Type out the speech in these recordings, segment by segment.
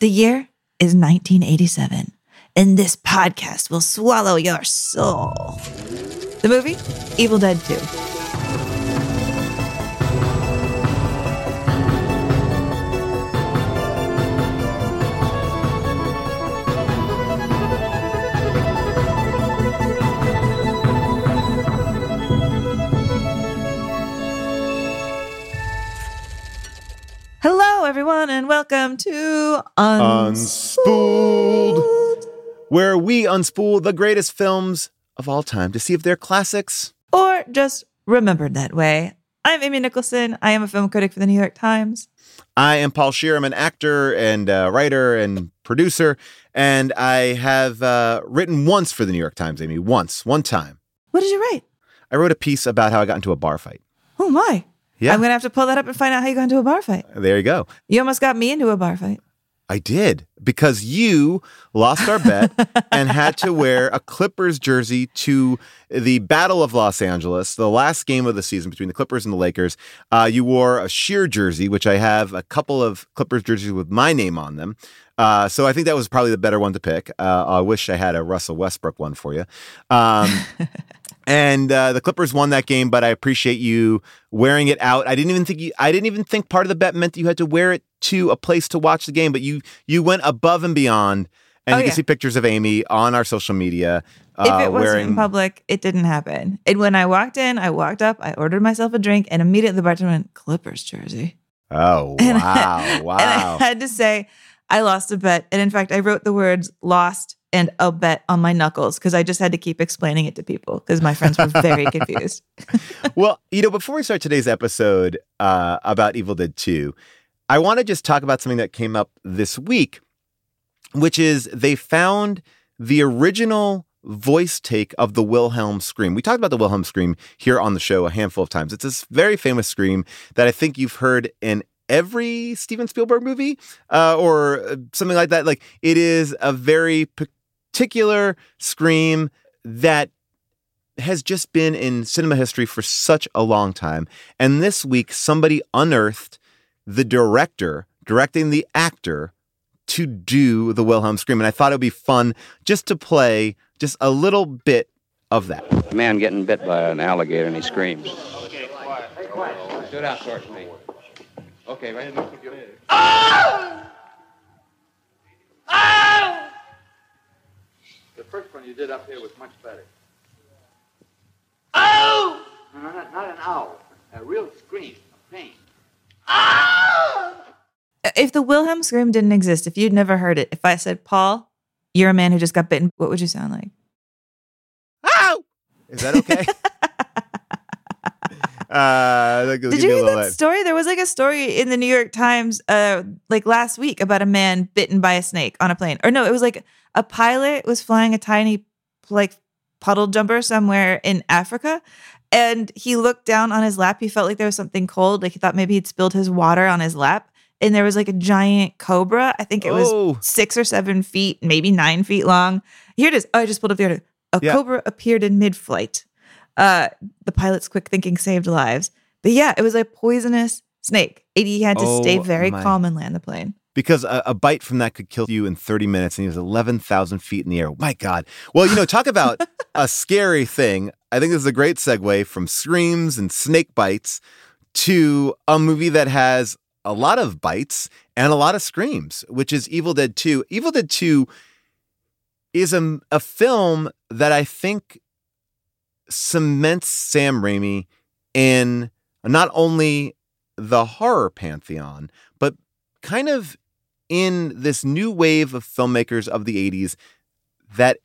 The year is 1987, and this podcast will swallow your soul. The movie? Evil Dead 2. Everyone, and welcome to Unspooled, where we unspool the greatest films of all time to see if they're classics. or just remembered that way. I'm Amy Nicholson. I am a film critic for the New York Times. I am Paul Scheer. I'm an actor and uh, writer and producer, and I have uh, written once for the New York Times, Amy. Once, one time. What did you write? I wrote a piece about how I got into a bar fight. Oh my. Yeah. I'm going to have to pull that up and find out how you got into a bar fight. There you go. You almost got me into a bar fight. I did because you lost our bet and had to wear a Clippers jersey to the Battle of Los Angeles, the last game of the season between the Clippers and the Lakers. Uh, you wore a Scheer jersey, which I have a couple of Clippers jerseys with my name on them. Uh, so I think that was probably the better one to pick. Uh, I wish I had a Russell Westbrook one for you. Um, and uh, the Clippers won that game, but I appreciate you wearing it out. I didn't even think you. I didn't even think part of the bet meant that you had to wear it to a place to watch the game, but you you went above and beyond. And Oh, you yeah. can see pictures of Amy on our social media. Uh, if it wasn't wearing, in public, it didn't happen. And when I walked in, I walked up, I ordered myself a drink, and immediately the bartender went, Clippers jersey. Oh And wow, I, wow! And I had to say, I lost a bet. And in fact, I wrote the words lost and a bet on my knuckles because I just had to keep explaining it to people because my friends were very confused. well, you know, before we start today's episode uh, about Evil Dead 2, I want to just talk about something that came up this week, which is they found the original voice take of the Wilhelm scream. We talked about the Wilhelm scream here on the show a handful of times. It's this very famous scream that I think you've heard in every Steven Spielberg movie uh, or uh, something like that. Like it is a very particular scream that has just been in cinema history for such a long time. And this week, somebody unearthed the director directing the actor to do the Wilhelm scream. And I thought it would be fun just to play just a little bit of that. A man getting bit by an alligator and he screams. Stood out towards me. Okay, right. The first one you did up here was much better. Oh! No, no, not, not an owl. A real scream of pain. Oh! if the Wilhelm scream didn't exist, if you'd never heard it, if I said, Paul, you're a man who just got bitten, what would you sound like? Ow! Is that okay? uh, Did you hear that story? There was like a story in the New York Times, uh, like last week about a man bitten by a snake on a plane. Or no, it was like a pilot was flying a tiny, like puddle jumper somewhere in Africa, and he looked down on his lap. He felt like there was something cold, like he thought maybe he'd spilled his water on his lap, and there was like a giant cobra. I think it was Oh. six or seven feet, maybe nine feet long. Here it is. Oh, I just pulled up the article. A Yeah. cobra appeared in mid flight. Uh, the pilot's quick thinking saved lives. But yeah, it was a poisonous snake. And he had to stay Oh, very my. calm and land the plane. because a, a bite from that could kill you in 30 minutes and he was 11,000 feet in the air. My God. Well, you know, talk about a scary thing. I think this is a great segue from screams and snake bites to a movie that has a lot of bites and a lot of screams, which is Evil Dead 2. Evil Dead 2 is a, a film that I think cements Sam Raimi in not only the horror pantheon, but kind of in this new wave of filmmakers of the 80s that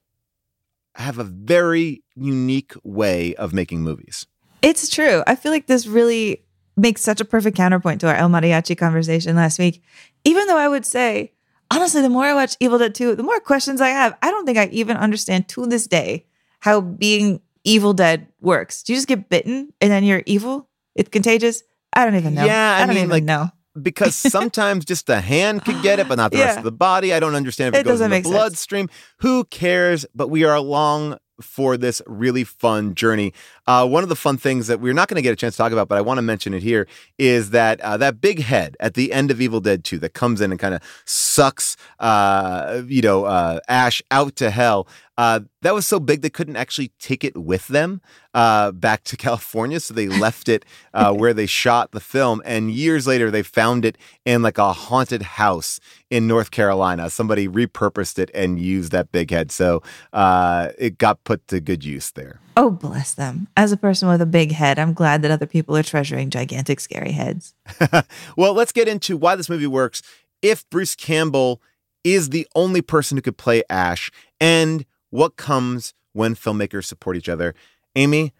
have a very unique way of making movies. It's true. I feel like this really makes such a perfect counterpoint to our El Mariachi conversation last week. Even though I would say, honestly, the more I watch Evil Dead 2, the more questions I have. I don't think I even understand to this day how being Evil Dead works. Do you just get bitten and then you're evil? It's contagious? I don't even know. Yeah, I don't mean, even like, know. Because sometimes just the hand could get it, but not the rest of the body. I don't understand if it, It goes in the bloodstream. Who cares? But we are along for this really fun journey. Uh, one of the fun things that we're not going to get a chance to talk about, but I want to mention it here, is that uh, that big head at the end of Evil Dead 2 that comes in and kind of sucks, uh, you know, uh, Ash out to hell. Uh, that was so big they couldn't actually take it with them uh, back to California, so they left it uh, where they shot the film. And years later, they found it in like a haunted house in North Carolina. Somebody repurposed it and used that big head, so uh, it got put to good use there. Oh, bless them. As a person with a big head, I'm glad that other people are treasuring gigantic, scary heads. well, let's get into why this movie works. If Bruce Campbell is the only person who could play Ash, and what comes when filmmakers support each other. Amy,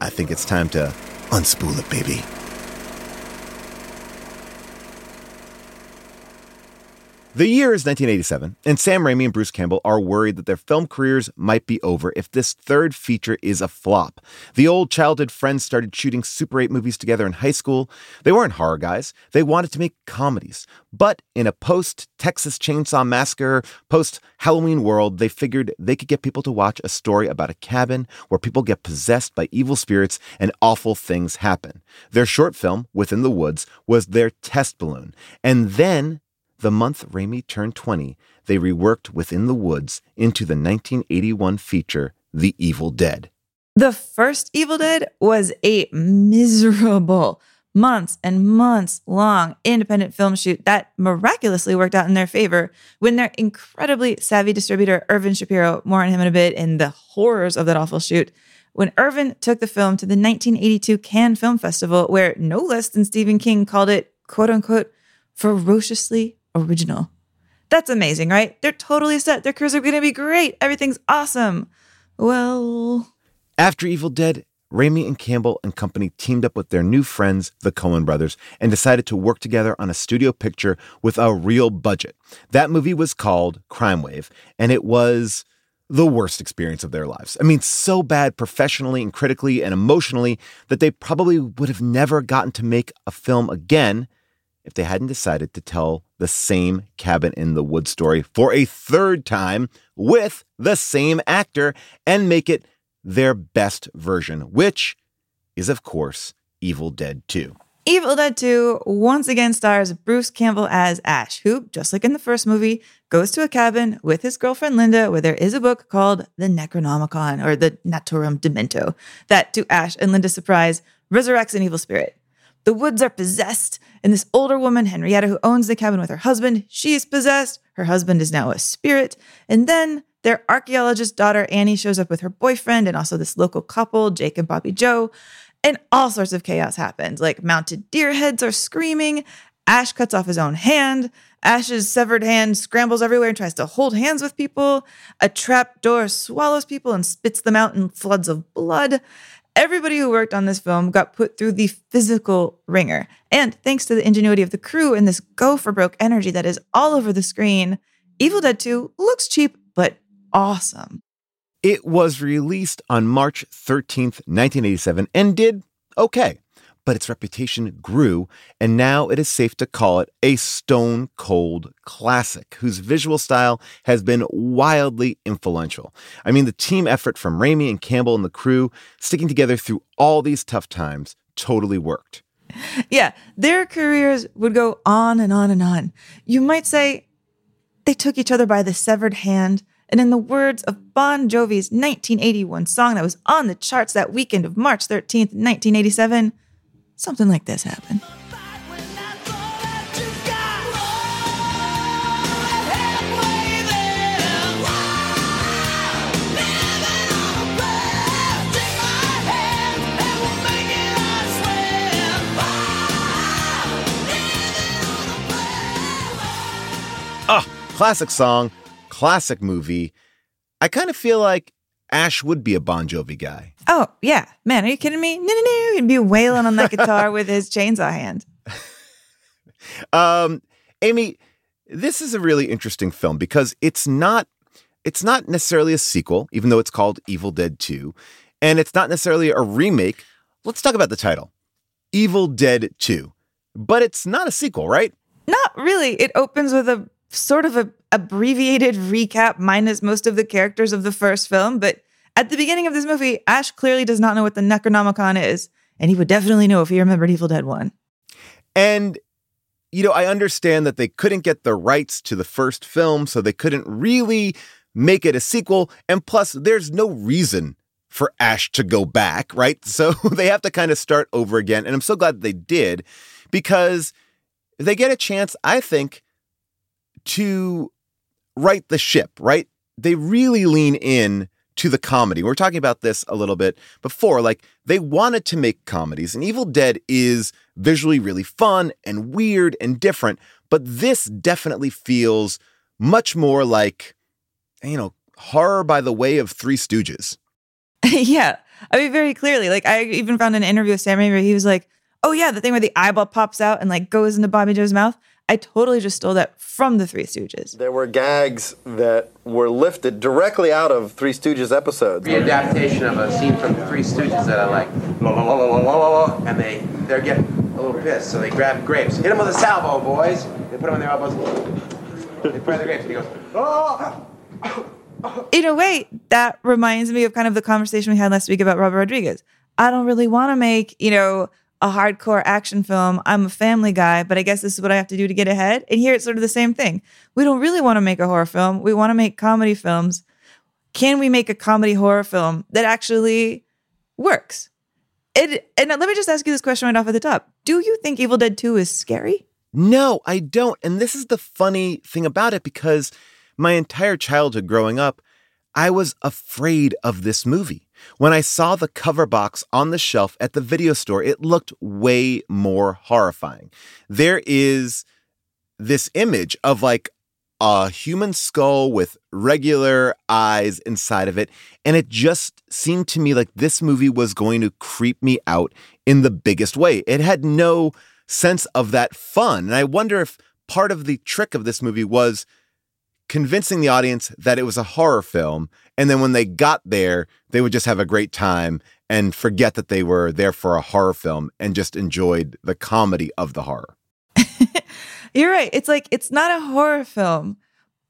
I think it's time to unspool it, baby. The year is 1987, and Sam Raimi and Bruce Campbell are worried that their film careers might be over if this third feature is a flop. The old childhood friends started shooting Super 8 movies together in high school. They weren't horror guys, they wanted to make comedies. But in a post Texas Chainsaw Massacre, post Halloween world, they figured they could get people to watch a story about a cabin where people get possessed by evil spirits and awful things happen. Their short film, Within the Woods, was their test balloon. And then the month Raimi turned 20, they reworked Within the Woods into the 1981 feature, The Evil Dead. The first Evil Dead was a miserable months and months long independent film shoot that miraculously worked out in their favor when their incredibly savvy distributor Irvin Shapiro, more on him in a bit, in the horrors of that awful shoot, when Irvin took the film to the 1982 Cannes Film Festival, where no less than Stephen King called it quote unquote ferociously original. That's amazing, right? They're totally set. Their careers are going to be great. Everything's awesome. Well, After Evil Dead, Raimi and Campbell and company teamed up with their new friends, the Coen brothers, and decided to work together on a studio picture with a real budget. That movie was called Crime Wave, and it was the worst experience of their lives. I mean, so bad professionally and critically and emotionally that they probably would have never gotten to make a film again if they hadn't decided to tell the same cabin in the wood story for a third time with the same actor and make it their best version, which is, of course, Evil Dead 2. Evil Dead 2 once again stars Bruce Campbell as Ash, who, just like in the first movie, goes to a cabin with his girlfriend Linda where there is a book called the Necronomicon or the Naturom Demonto that, to Ash and Linda's surprise, resurrects an evil spirit. The woods are possessed, and this older woman, Henrietta, who owns the cabin with her husband, she is possessed. Her husband is now a spirit. And then their archaeologist daughter, Annie, shows up with her boyfriend and also this local couple, Jake and Bobby Joe. And all sorts of chaos happens. Like mounted deer heads are screaming. Ash cuts off his own hand. Ash's severed hand scrambles everywhere and tries to hold hands with people. A trap door swallows people and spits them out in floods of blood. Everybody who worked on this film got put through the physical ringer. And thanks to the ingenuity of the crew and this go for broke energy that is all over the screen, Evil Dead 2 looks cheap, but awesome. It was released on March 13th, 1987, and did okay. But its reputation grew, and now it is safe to call it a stone cold classic whose visual style has been wildly influential. I mean, the team effort from Raimi and Campbell and the crew sticking together through all these tough times totally worked. Yeah, their careers would go on and on and on. You might say they took each other by the severed hand. And in the words of Bon Jovi's 1981 song that was on the charts that weekend of March 13th, 1987, something like this happened. Ah, classic song, classic movie. I kind of feel like Ash would be a Bon Jovi guy. Oh, yeah. Man, are you kidding me? No, no, no. He'd be wailing on that guitar with his chainsaw hand. Um, Amy, this is a really interesting film because it's not it's not necessarily a sequel, even though it's called Evil Dead 2, and it's not necessarily a remake. Let's talk about the title. Evil Dead 2. But it's not a sequel, right? Not really. It opens with a sort of a abbreviated recap minus most of the characters of the first film, but at the beginning of this movie, Ash clearly does not know what the Necronomicon is, and he would definitely know if he remembered Evil Dead 1. And you know, I understand that they couldn't get the rights to the first film, so they couldn't really make it a sequel. And plus, there's no reason for Ash to go back, right? So they have to kind of start over again. And I'm so glad they did because they get a chance, I think, to right the ship, right? They really lean in to the comedy. We are talking about this a little bit before. Like they wanted to make comedies, and Evil Dead is visually really fun and weird and different, but this definitely feels much more like, you know, horror by the way of Three Stooges. yeah. I mean, very clearly. Like, I even found an interview with Sam Raimi where he was like, oh, yeah, the thing where the eyeball pops out and like goes into Bobby Joe's mouth. I totally just stole that from the Three Stooges. There were gags that were lifted directly out of Three Stooges episodes. Readaptation of a scene from Three Stooges that I like. La, la, la, la, la, la, la, and they, they're getting a little pissed, so they grab grapes. Hit them with a salvo, boys. They put them in their elbows. They put in the grapes, and he goes, oh! In a way, that reminds me of kind of the conversation we had last week about Robert Rodriguez. I don't really want to make, you know, a hardcore action film. I'm a family guy, but I guess this is what I have to do to get ahead. And here it's sort of the same thing. We don't really want to make a horror film. We want to make comedy films. Can we make a comedy horror film that actually works? It, and let me just ask you this question right off at the top. Do you think Evil Dead 2 is scary? No, I don't. And this is the funny thing about it because my entire childhood growing up, I was afraid of this movie. When I saw the cover box on the shelf at the video store, it looked way more horrifying. There is this image of like a human skull with regular eyes inside of it. And it just seemed to me like this movie was going to creep me out in the biggest way. It had no sense of that fun. And I wonder if part of the trick of this movie was convincing the audience that it was a horror film. And then when they got there, they would just have a great time and forget that they were there for a horror film and just enjoyed the comedy of the horror. You're right. It's like, it's not a horror film,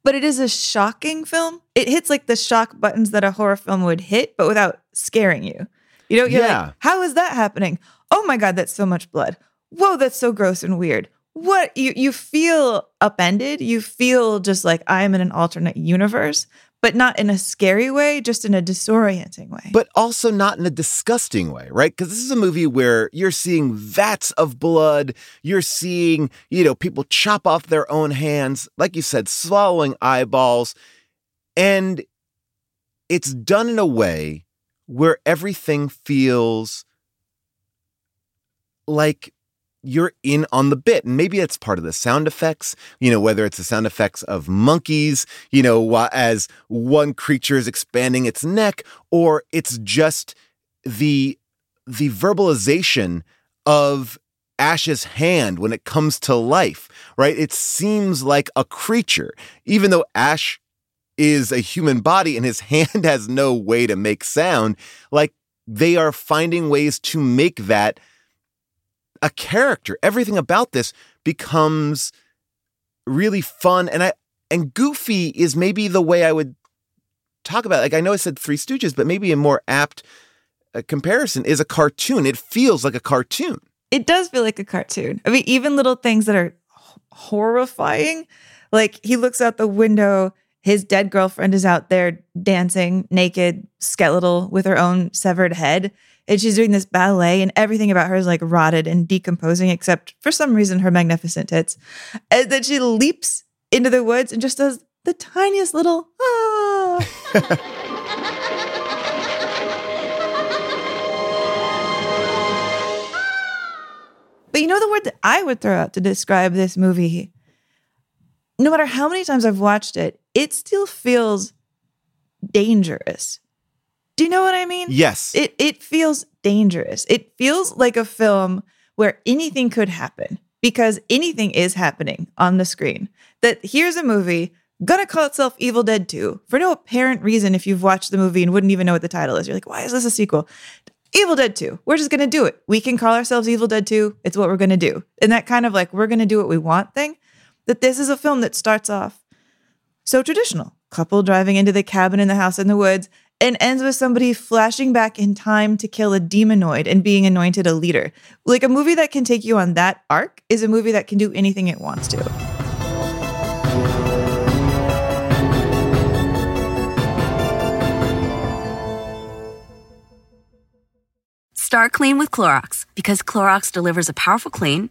but it is a shocking film. It hits like the shock buttons that a horror film would hit, but without scaring you. You know, you're Yeah. like, how is that happening? Oh my God, that's so much blood. Whoa, that's so gross and weird. What you you feel upended, you feel just like I am in an alternate universe, but not in a scary way, just in a disorienting way. But also not in a disgusting way, right? Because this is a movie where you're seeing vats of blood. You're seeing, you know, people chop off their own hands, like you said, swallowing eyeballs. And it's done in a way where everything feels like you're in on the bit. And maybe it's part of the sound effects, you know, whether it's the sound effects of monkeys, you know, as one creature is expanding its neck, or it's just the the verbalization of Ash's hand when it comes to life, right? It seems like a creature, even though Ash is a human body and his hand has no way to make sound, like they are finding ways to make that a character. Everything about this becomes really fun and I and goofy is maybe the way I would talk about it. Like I know I said Three Stooges, but maybe a more apt uh, comparison is a cartoon. It feels like a cartoon. It does feel like a cartoon. I mean, even little things that are horrifying, like he looks out the window, his dead girlfriend is out there dancing naked, skeletal with her own severed head. And she's doing this ballet, and everything about her is like rotted and decomposing, except for some reason her magnificent tits. And then she leaps into the woods and just does the tiniest little ah. But you know the word that I would throw out to describe this movie? No matter how many times I've watched it, it still feels dangerous. Do you know what I mean? Yes. It it feels dangerous. It feels like a film where anything could happen because anything is happening on the screen. That here's a movie gonna call itself Evil Dead 2 for no apparent reason if you've watched the movie and wouldn't even know what the title is. You're like, why is this a sequel? Evil Dead 2. We're just to do it. We can call ourselves Evil Dead 2. It's what we're to do. And that kind of like, we're to do what we want thing. That this is a film that starts off so traditional couple driving into the cabin in the house in the woods and ends with somebody flashing back in time to kill a demonoid and being anointed a leader. Like a movie that can take you on that arc is a movie that can do anything it wants to. Start clean with Clorox because Clorox delivers a powerful clean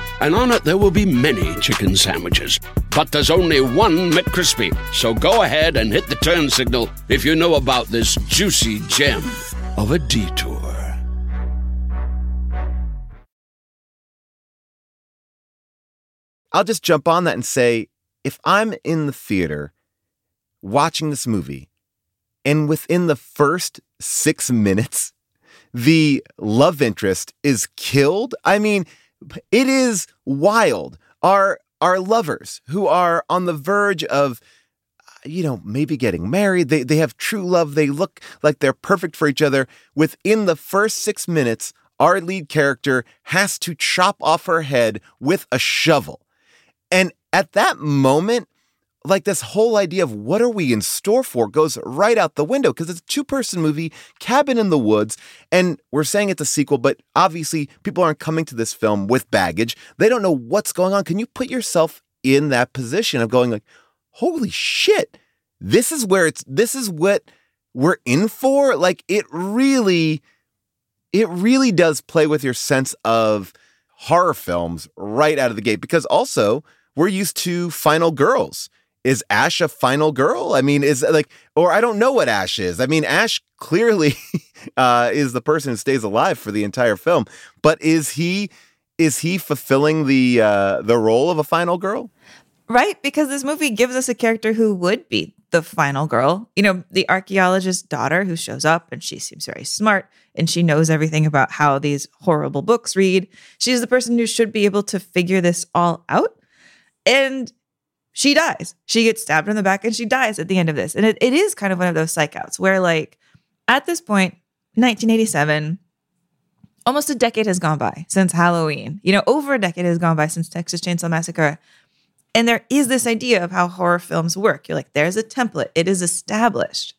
and on it there will be many chicken sandwiches. But there's only one McCrispy. So go ahead and hit the turn signal if you know about this juicy gem of a detour. I'll just jump on that and say if I'm in the theater watching this movie and within the first six minutes, the love interest is killed, I mean, it is wild. Our, our lovers who are on the verge of you know, maybe getting married. They they have true love. They look like they're perfect for each other. Within the first six minutes, our lead character has to chop off her head with a shovel. And at that moment, like this whole idea of what are we in store for goes right out the window because it's a two person movie, Cabin in the Woods. And we're saying it's a sequel, but obviously people aren't coming to this film with baggage. They don't know what's going on. Can you put yourself in that position of going like, holy shit, this is where it's, this is what we're in for? Like it really, it really does play with your sense of horror films right out of the gate because also we're used to final girls is Ash a final girl? I mean, is like, or I don't know what Ash is. I mean, Ash clearly uh, is the person who stays alive for the entire film, but is he is he fulfilling the uh, the role of a final girl? Right? Because this movie gives us a character who would be the final girl. You know, the archaeologist's daughter who shows up and she seems very smart and she knows everything about how these horrible books read. She's the person who should be able to figure this all out. And she dies. She gets stabbed in the back and she dies at the end of this. And it, it is kind of one of those psych outs where, like, at this point, 1987, almost a decade has gone by since Halloween. You know, over a decade has gone by since Texas Chainsaw Massacre. And there is this idea of how horror films work. You're like, there's a template, it is established.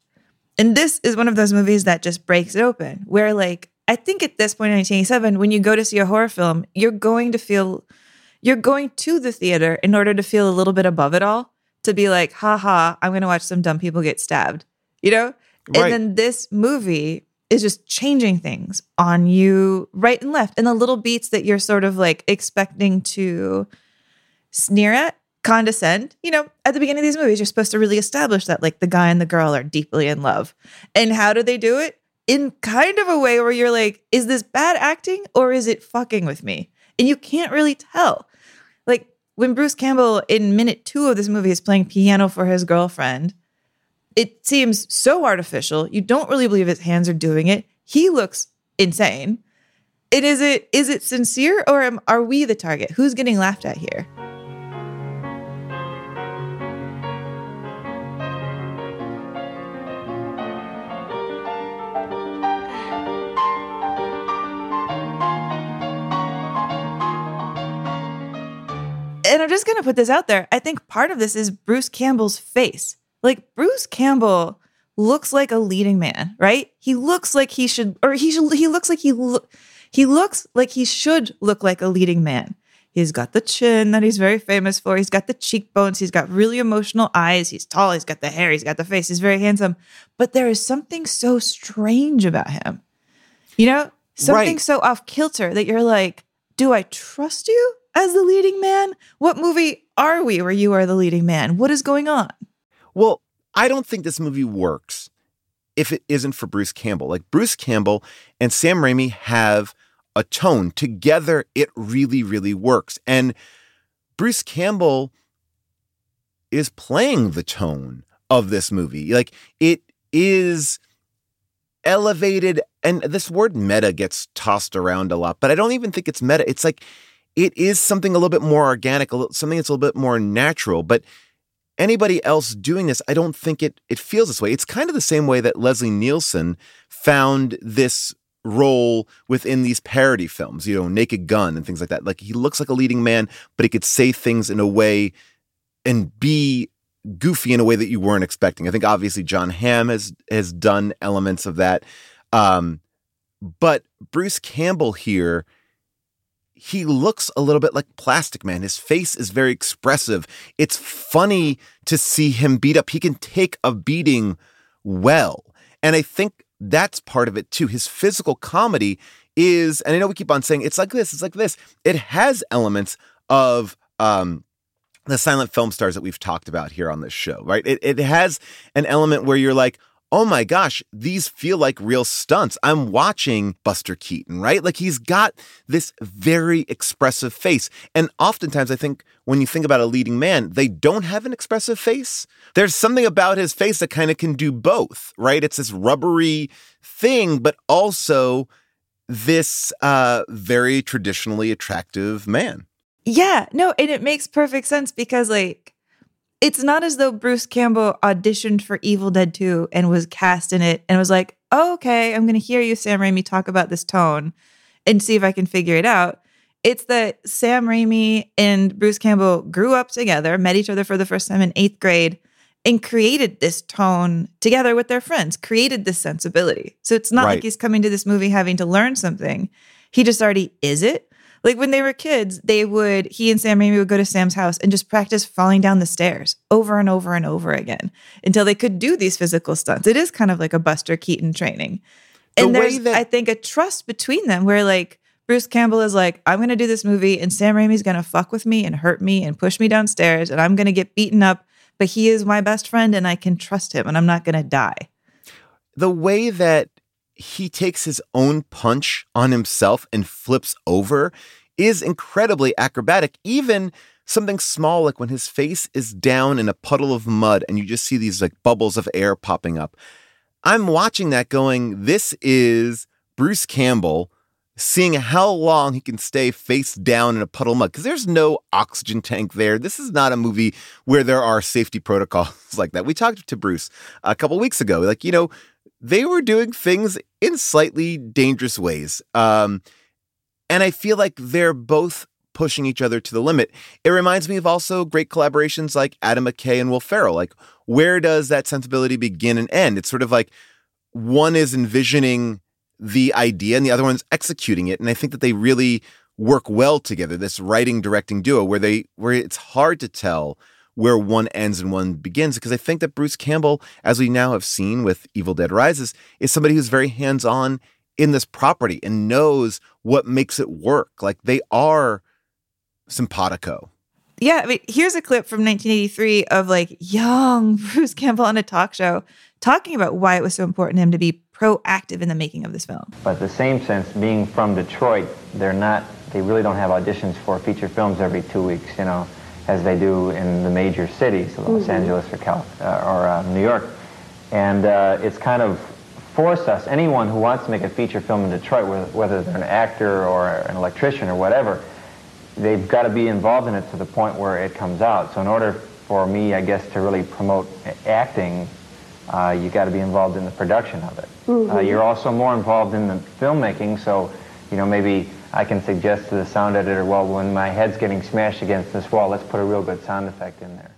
And this is one of those movies that just breaks it open, where, like, I think at this point in 1987, when you go to see a horror film, you're going to feel you're going to the theater in order to feel a little bit above it all, to be like, haha, I'm going to watch some dumb people get stabbed, you know? Right. And then this movie is just changing things on you right and left. And the little beats that you're sort of like expecting to sneer at, condescend. You know, at the beginning of these movies, you're supposed to really establish that like the guy and the girl are deeply in love. And how do they do it? In kind of a way where you're like, is this bad acting or is it fucking with me? And you can't really tell. When Bruce Campbell in minute two of this movie is playing piano for his girlfriend, it seems so artificial. You don't really believe his hands are doing it. He looks insane. Is it is it sincere or am, are we the target? Who's getting laughed at here? To put this out there. I think part of this is Bruce Campbell's face. Like Bruce Campbell looks like a leading man, right? He looks like he should or he should he looks like he lo- he looks like he should look like a leading man. He's got the chin that he's very famous for. He's got the cheekbones. He's got really emotional eyes. He's tall. He's got the hair. He's got the face. He's very handsome. But there is something so strange about him. You know, something Right. so off kilter that you're like, do I trust you as the leading man? What movie are we where you are the leading man? What is going on? Well, I don't think this movie works if it isn't for Bruce Campbell. Like Bruce Campbell and Sam Raimi have a tone together. It really, really works. And Bruce Campbell is playing the tone of this movie. Like it is elevated and this word meta gets tossed around a lot, but I don't even think it's meta. It's like it is something a little bit more organic, something that's a little bit more natural, but anybody else doing this, I don't think it it feels this way. It's kind of the same way that Leslie Nielsen found this role within these parody films, you know, Naked Gun and things like that. Like he looks like a leading man, but he could say things in a way and be goofy in a way that you weren't expecting. I think obviously Jon Hamm has has done elements of that. Um, but Bruce Campbell here, he looks a little bit like Plastic Man. His face is very expressive. It's funny to see him beat up. He can take a beating well. And I think that's part of it too. His physical comedy is, and I know we keep on saying it's like this, it's like this. It has elements of um the silent film stars that we've talked about here on this show, right? It, it has an element where you're like, oh my gosh, these feel like real stunts. I'm watching Buster Keaton, right? Like he's got this very expressive face. And oftentimes, I think when you think about a leading man, they don't have an expressive face. There's something about his face that kind of can do both, right? It's this rubbery thing, but also this uh, very traditionally attractive man. Yeah, no, and it makes perfect sense because like it's not as though Bruce Campbell auditioned for Evil Dead 2 and was cast in it and was like, oh, okay, I'm going to hear you, Sam Raimi, talk about this tone and see if I can figure it out. It's that Sam Raimi and Bruce Campbell grew up together, met each other for the first time in eighth grade, and created this tone together with their friends, created this sensibility. So it's not Right. like he's coming to this movie having to learn something. He just already is it. Like when they were kids, they would, he and Sam Raimi would go to Sam's house and just practice falling down the stairs over and over and over again until they could do these physical stunts. It is kind of like a Buster Keaton training. The And there's, that- I think, a trust between them where like Bruce Campbell is like, I'm going to do this movie and Sam Raimi's going to fuck with me and hurt me and push me downstairs and I'm going to get beaten up, but he is my best friend and I can trust him and I'm not going to die. the way that he takes his own punch on himself and flips over is incredibly acrobatic. Even something small like when his face is down in a puddle of mud and you just see these like bubbles of air popping up. I'm watching that going, this is Bruce Campbell seeing how long he can stay face down in a puddle of mud because there's no oxygen tank there. This is not a movie where there are safety protocols like that. We talked to Bruce a couple weeks ago. Like, you know, they were doing things in slightly dangerous ways. Um, and I feel like they're both pushing each other to the limit. It reminds me of also great collaborations like Adam McKay and Will Ferrell. Like, where does that sensibility begin and end? It's sort of like one is envisioning the idea and the other one's executing it. And I think that they really work well together, this writing directing duo where they where it's hard to tell where one ends and one begins because I think that Bruce Campbell, as we now have seen with Evil Dead Rises, is somebody who's very hands-on in this property and knows what makes it work. Like they are simpatico. Yeah, I mean, here's a clip from 1983 of like young Bruce Campbell on a talk show talking about why it was so important to him to be proactive in the making of this film. But the same sense, being from Detroit, they're not they really don't have auditions for feature films every two weeks, you know, as they do in the major cities, Los Mhm. Angeles or, Cal- uh, or uh, New York. And uh, it's kind of forced us, anyone who wants to make a feature film in Detroit, whether, they're an actor or an electrician or whatever, they've got to be involved in it to the point where it comes out. So in order for me, I guess, to really promote acting, uh, you got to be involved in the production of it. Uh, Mhm. you're also more involved in the filmmaking, so you know maybe I can suggest to the sound editor, well, when my head's getting smashed against this wall, let's put a real good sound effect in there.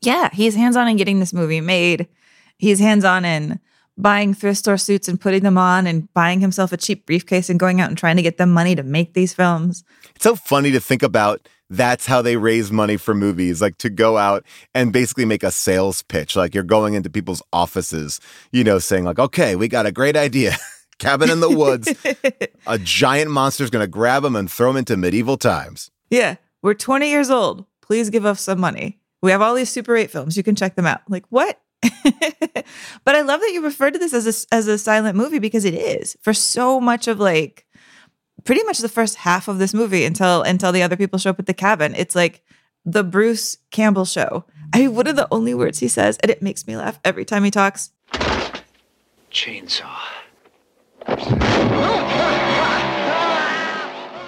Yeah, he's hands on in getting this movie made. He's hands on in buying thrift store suits and putting them on and buying himself a cheap briefcase and going out and trying to get them money to make these films. It's so funny to think about that's how they raise money for movies, like to go out and basically make a sales pitch. Like you're going into people's offices, you know, saying, like, okay, we got a great idea. Cabin in the woods. a giant monster's going to grab him and throw him into medieval times. Yeah, we're 20 years old. Please give us some money. We have all these Super 8 films. You can check them out. Like, what? but I love that you referred to this as a, as a silent movie because it is for so much of like pretty much the first half of this movie until until the other people show up at the cabin. It's like the Bruce Campbell show. I mean, what are the only words he says? And it makes me laugh every time he talks. Chainsaw.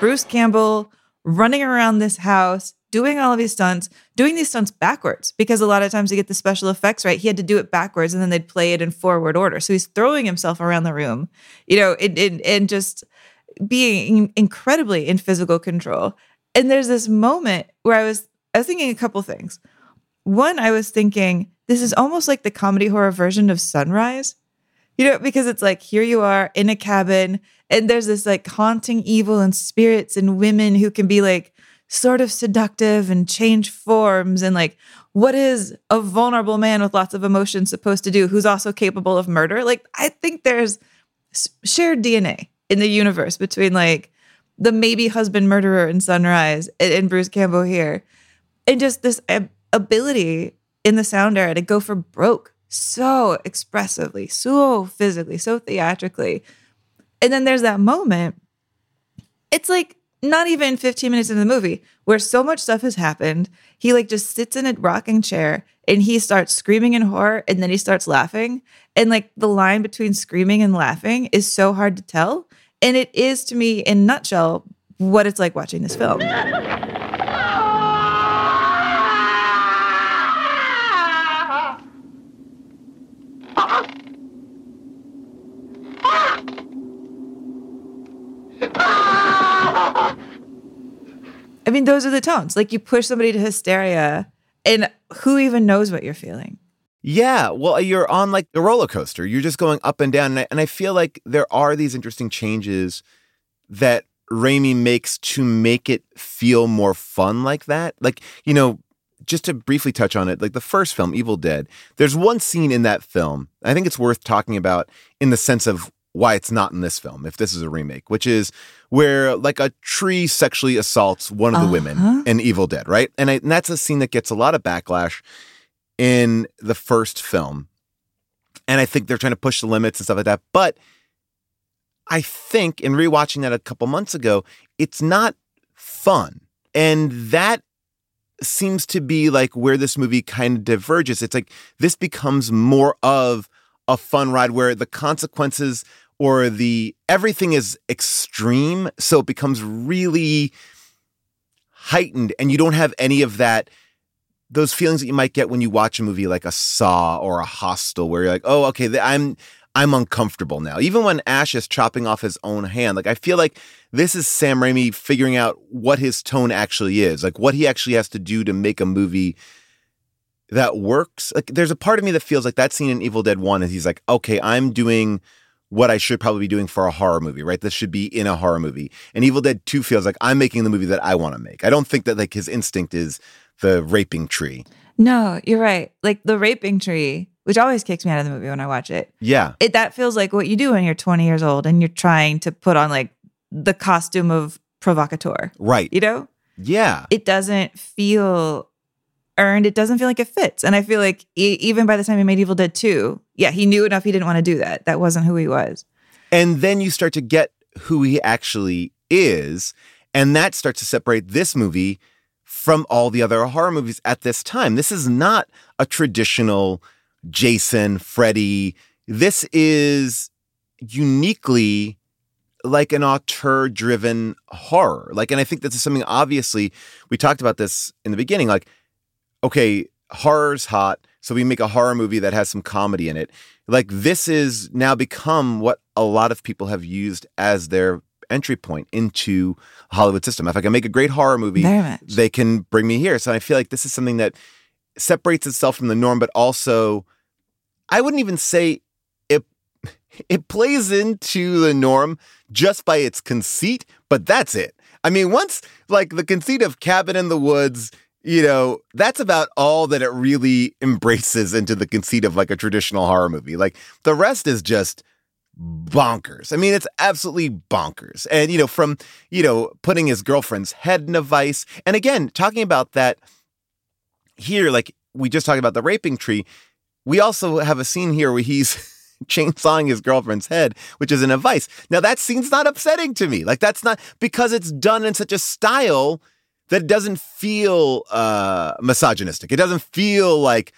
Bruce Campbell running around this house, doing all of these stunts, doing these stunts backwards because a lot of times to get the special effects right, he had to do it backwards and then they'd play it in forward order. So he's throwing himself around the room, you know, and, and, and just being incredibly in physical control. And there's this moment where I was I was thinking a couple things. One, I was thinking this is almost like the comedy horror version of Sunrise. You know, because it's like here you are in a cabin, and there's this like haunting evil and spirits and women who can be like sort of seductive and change forms. And like, what is a vulnerable man with lots of emotions supposed to do who's also capable of murder? Like, I think there's shared DNA in the universe between like the maybe husband murderer in Sunrise and, and Bruce Campbell here. And just this ability in the sound era to go for broke so expressively, so physically, so theatrically. And then there's that moment. It's like not even 15 minutes into the movie where so much stuff has happened. He like just sits in a rocking chair and he starts screaming in horror and then he starts laughing. And like the line between screaming and laughing is so hard to tell. And it is to me in nutshell what it's like watching this film. those are the tones. Like you push somebody to hysteria, and who even knows what you're feeling? Yeah, well, you're on like the roller coaster. You're just going up and down, and I, and I feel like there are these interesting changes that Raimi makes to make it feel more fun, like that. Like you know, just to briefly touch on it, like the first film, Evil Dead. There's one scene in that film I think it's worth talking about in the sense of why it's not in this film, if this is a remake, which is where like a tree sexually assaults one of the Uh-huh. women in Evil Dead, right? And, I, and that's a scene that gets a lot of backlash in the first film. And I think they're trying to push the limits and stuff like that. But I think in rewatching that a couple months ago, it's not fun. And that seems to be like where this movie kind of diverges. It's like this becomes more of a fun ride where the consequences or the everything is extreme. So it becomes really heightened and you don't have any of that those feelings that you might get when you watch a movie like a Saw or a Hostel, where you're like, oh, okay, I'm I'm uncomfortable now. Even when Ash is chopping off his own hand, like I feel like this is Sam Raimi figuring out what his tone actually is, like what he actually has to do to make a movie that works. Like there's a part of me that feels like that scene in Evil Dead One is he's like, okay, I'm doing what I should probably be doing for a horror movie, right? This should be in a horror movie. And Evil Dead 2 feels like I'm making the movie that I want to make. I don't think that like his instinct is the raping tree. No, you're right. Like the raping tree, which always kicks me out of the movie when I watch it. Yeah. It that feels like what you do when you're 20 years old and you're trying to put on like the costume of provocateur. Right. You know? Yeah. It doesn't feel earned. It doesn't feel like it fits. And I feel like even by the time he made Evil Dead 2, yeah, he knew enough he didn't want to do that. That wasn't who he was. And then you start to get who he actually is. And that starts to separate this movie from all the other horror movies at this time. This is not a traditional Jason, Freddy. This is uniquely like an auteur driven horror. Like, and I think this is something obviously we talked about this in the beginning. Like, okay, horror's hot. So we make a horror movie that has some comedy in it. Like, this is now become what a lot of people have used as their entry point into Hollywood system. If I can make a great horror movie, they can bring me here. So I feel like this is something that separates itself from the norm, but also I wouldn't even say it it plays into the norm just by its conceit, but that's it. I mean, once like the conceit of Cabin in the Woods, you know, that's about all that it really embraces into the conceit of like a traditional horror movie. Like the rest is just bonkers. I mean, it's absolutely bonkers. And, you know, from, you know, putting his girlfriend's head in a vice. And again, talking about that here, like we just talked about the raping tree. We also have a scene here where he's chainsawing his girlfriend's head, which is in a vice. Now, that scene's not upsetting to me. Like, that's not because it's done in such a style that doesn't feel uh, misogynistic. It doesn't feel like,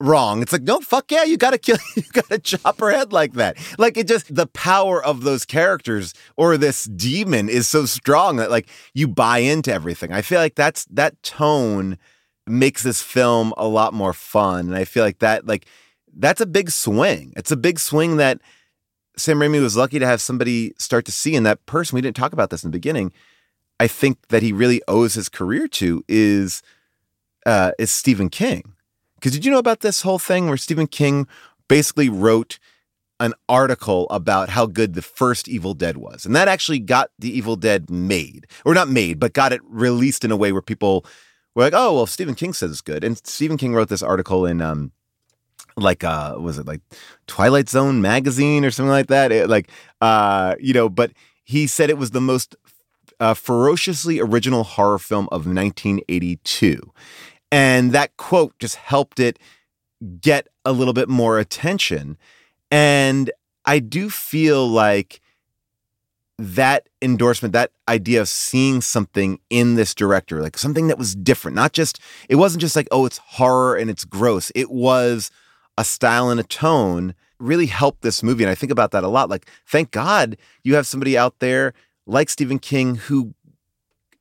wrong. It's like, no, fuck yeah, you gotta kill, you gotta chop her head like that. Like it just, the power of those characters or this demon is so strong that like you buy into everything. I feel like that's, that tone makes this film a lot more fun. And I feel like that, like, that's a big swing. It's a big swing that Sam Raimi was lucky to have somebody start to see. And that person, we didn't talk about this in the beginning, I think that he really owes his career to is, uh, is Stephen King. Because did you know about this whole thing where Stephen King basically wrote an article about how good the first Evil Dead was? And that actually got the Evil Dead made, or not made, but got it released in a way where people were like, oh, well, Stephen King says it's good. And Stephen King wrote this article in, um, like uh was it like Twilight Zone magazine or something like that it, like uh you know but he said it was the most uh, ferociously original horror film of 1982 and that quote just helped it get a little bit more attention. And I do feel like that endorsement, that idea of seeing something in this director, like something that was different, not just, it wasn't just like, oh, it's horror and it's gross. It was a style and a tone really helped this movie. And I think about that a lot. Like, thank God you have somebody out there like Stephen King who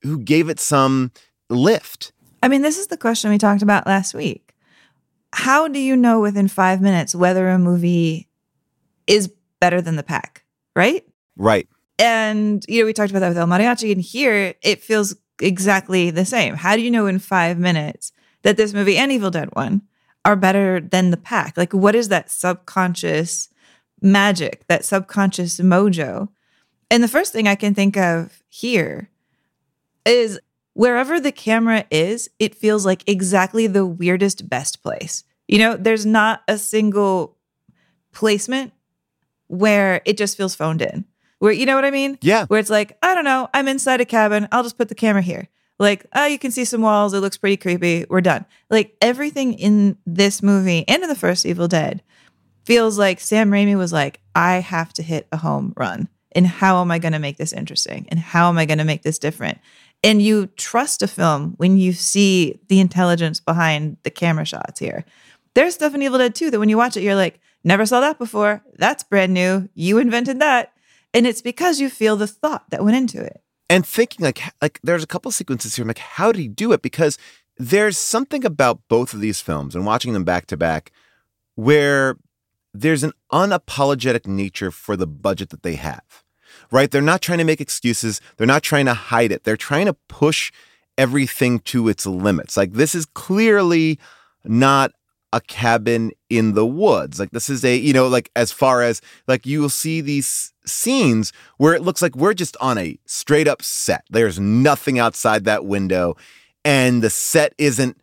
who gave it some lift. I mean, this is the question we talked about last week. How do you know within five minutes whether a movie is better than the pack, right? Right. And, you know, we talked about that with El Mariachi, and here it feels exactly the same. How do you know in five minutes that this movie and Evil Dead 1 are better than the pack? Like, what is that subconscious magic, that subconscious mojo? And the first thing I can think of here is wherever the camera is, it feels like exactly the weirdest, best place. You know, there's not a single placement where it just feels phoned in. Where, you know what I mean? Yeah. Where it's like, I don't know, I'm inside a cabin. I'll just put the camera here. Like, oh, you can see some walls. It looks pretty creepy. We're done. Like, everything in this movie and in the first Evil Dead feels like Sam Raimi was like, I have to hit a home run. And how am I going to make this interesting? And how am I going to make this different? And you trust a film when you see the intelligence behind the camera shots here. There's stuff in Evil Dead 2 that when you watch it, you're like, never saw that before. That's brand new. You invented that. And it's because you feel the thought that went into it. And thinking like like there's a couple sequences here. I'm like, how did he do it? Because there's something about both of these films and watching them back to back where there's an unapologetic nature for the budget that they have. Right? They're not trying to make excuses. They're not trying to hide it. They're trying to push everything to its limits. Like this is clearly not a cabin in the woods. Like this is a, you know, like as far as like you will see these scenes where it looks like we're just on a straight up set. There's nothing outside that window and the set isn't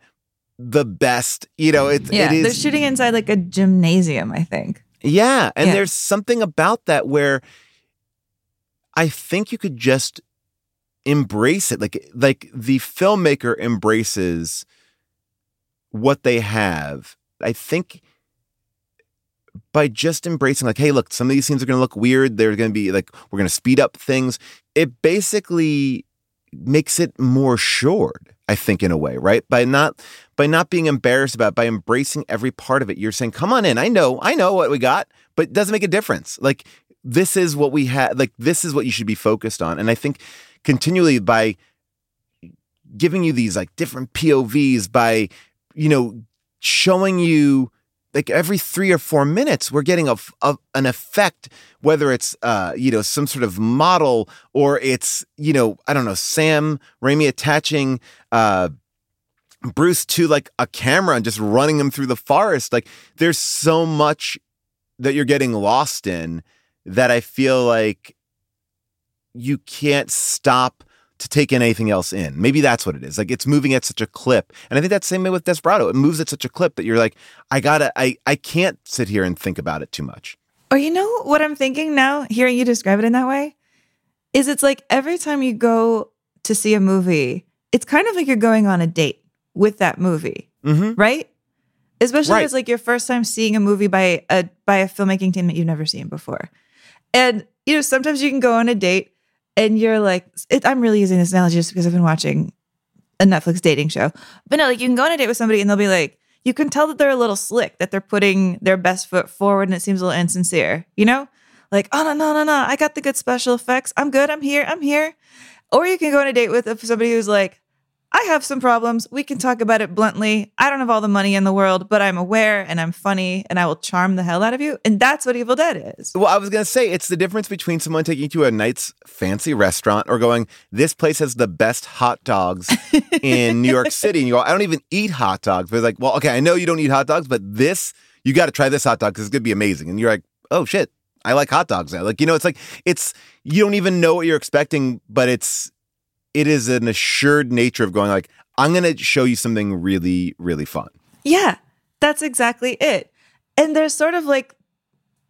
the best, you know, it, Yeah, it is they're shooting inside like a gymnasium, I think. yeah, and Yeah. there's something about that where I think you could just embrace it. Like like the filmmaker embraces what they have. I think by just embracing like hey look some of these scenes are going to look weird they're going to be like we're going to speed up things it basically makes it more assured. I think in a way, right? By not by not being embarrassed about, it, by embracing every part of it. You're saying, "Come on in. I know, I know what we got, but it doesn't make a difference." Like this is what we had. Like this is what you should be focused on. And I think continually by giving you these like different POVs, by you know showing you like every three or four minutes we're getting a, a, an effect whether it's uh you know some sort of model or it's you know i don't know sam raimi attaching uh bruce to like a camera and just running him through the forest. Like there's so much that you're getting lost in that i feel like you can't stop to take in anything else in. Maybe that's what it is. Like it's moving at such a clip. And I think that's the same way with Desperado. It moves at such a clip that you're like, I gotta, I, I can't sit here and think about it too much. Or you know what I'm thinking now, hearing you describe it in that way? Is it's like every time you go to see a movie, it's kind of like you're going on a date with that movie. Mm-hmm. Right? Especially Right. if it's like your first time seeing a movie by a by a filmmaking team that you've never seen before. And you know, sometimes you can go on a date and you're like, it, I'm really using this analogy just because I've been watching a Netflix dating show. But no, like you can go on a date with somebody and they'll be like, you can tell that they're a little slick, that they're putting their best foot forward and it seems a little insincere, you know? Like, oh, no, no, no, no, I got the good special effects. I'm good. I'm here. I'm here. Or you can go on a date with somebody who's like, I have some problems. We can talk about it bluntly. I don't have all the money in the world, but I'm aware and I'm funny and I will charm the hell out of you. And that's what Evil Dead is. Well, I was going to say it's the difference between someone taking you to a night's fancy restaurant or going, this place has the best hot dogs in New York City. And you go, I don't even eat hot dogs. But it's like, well, okay, I know you don't eat hot dogs, but this, you got to try this hot dog because it's going to be amazing. And you're like, oh shit, I like hot dogs now. Like, you know, it's like, it's, you don't even know what you're expecting, but it's, it is an assured nature of going like, I'm going to show you something really, really fun. Yeah, that's exactly it. And there's sort of like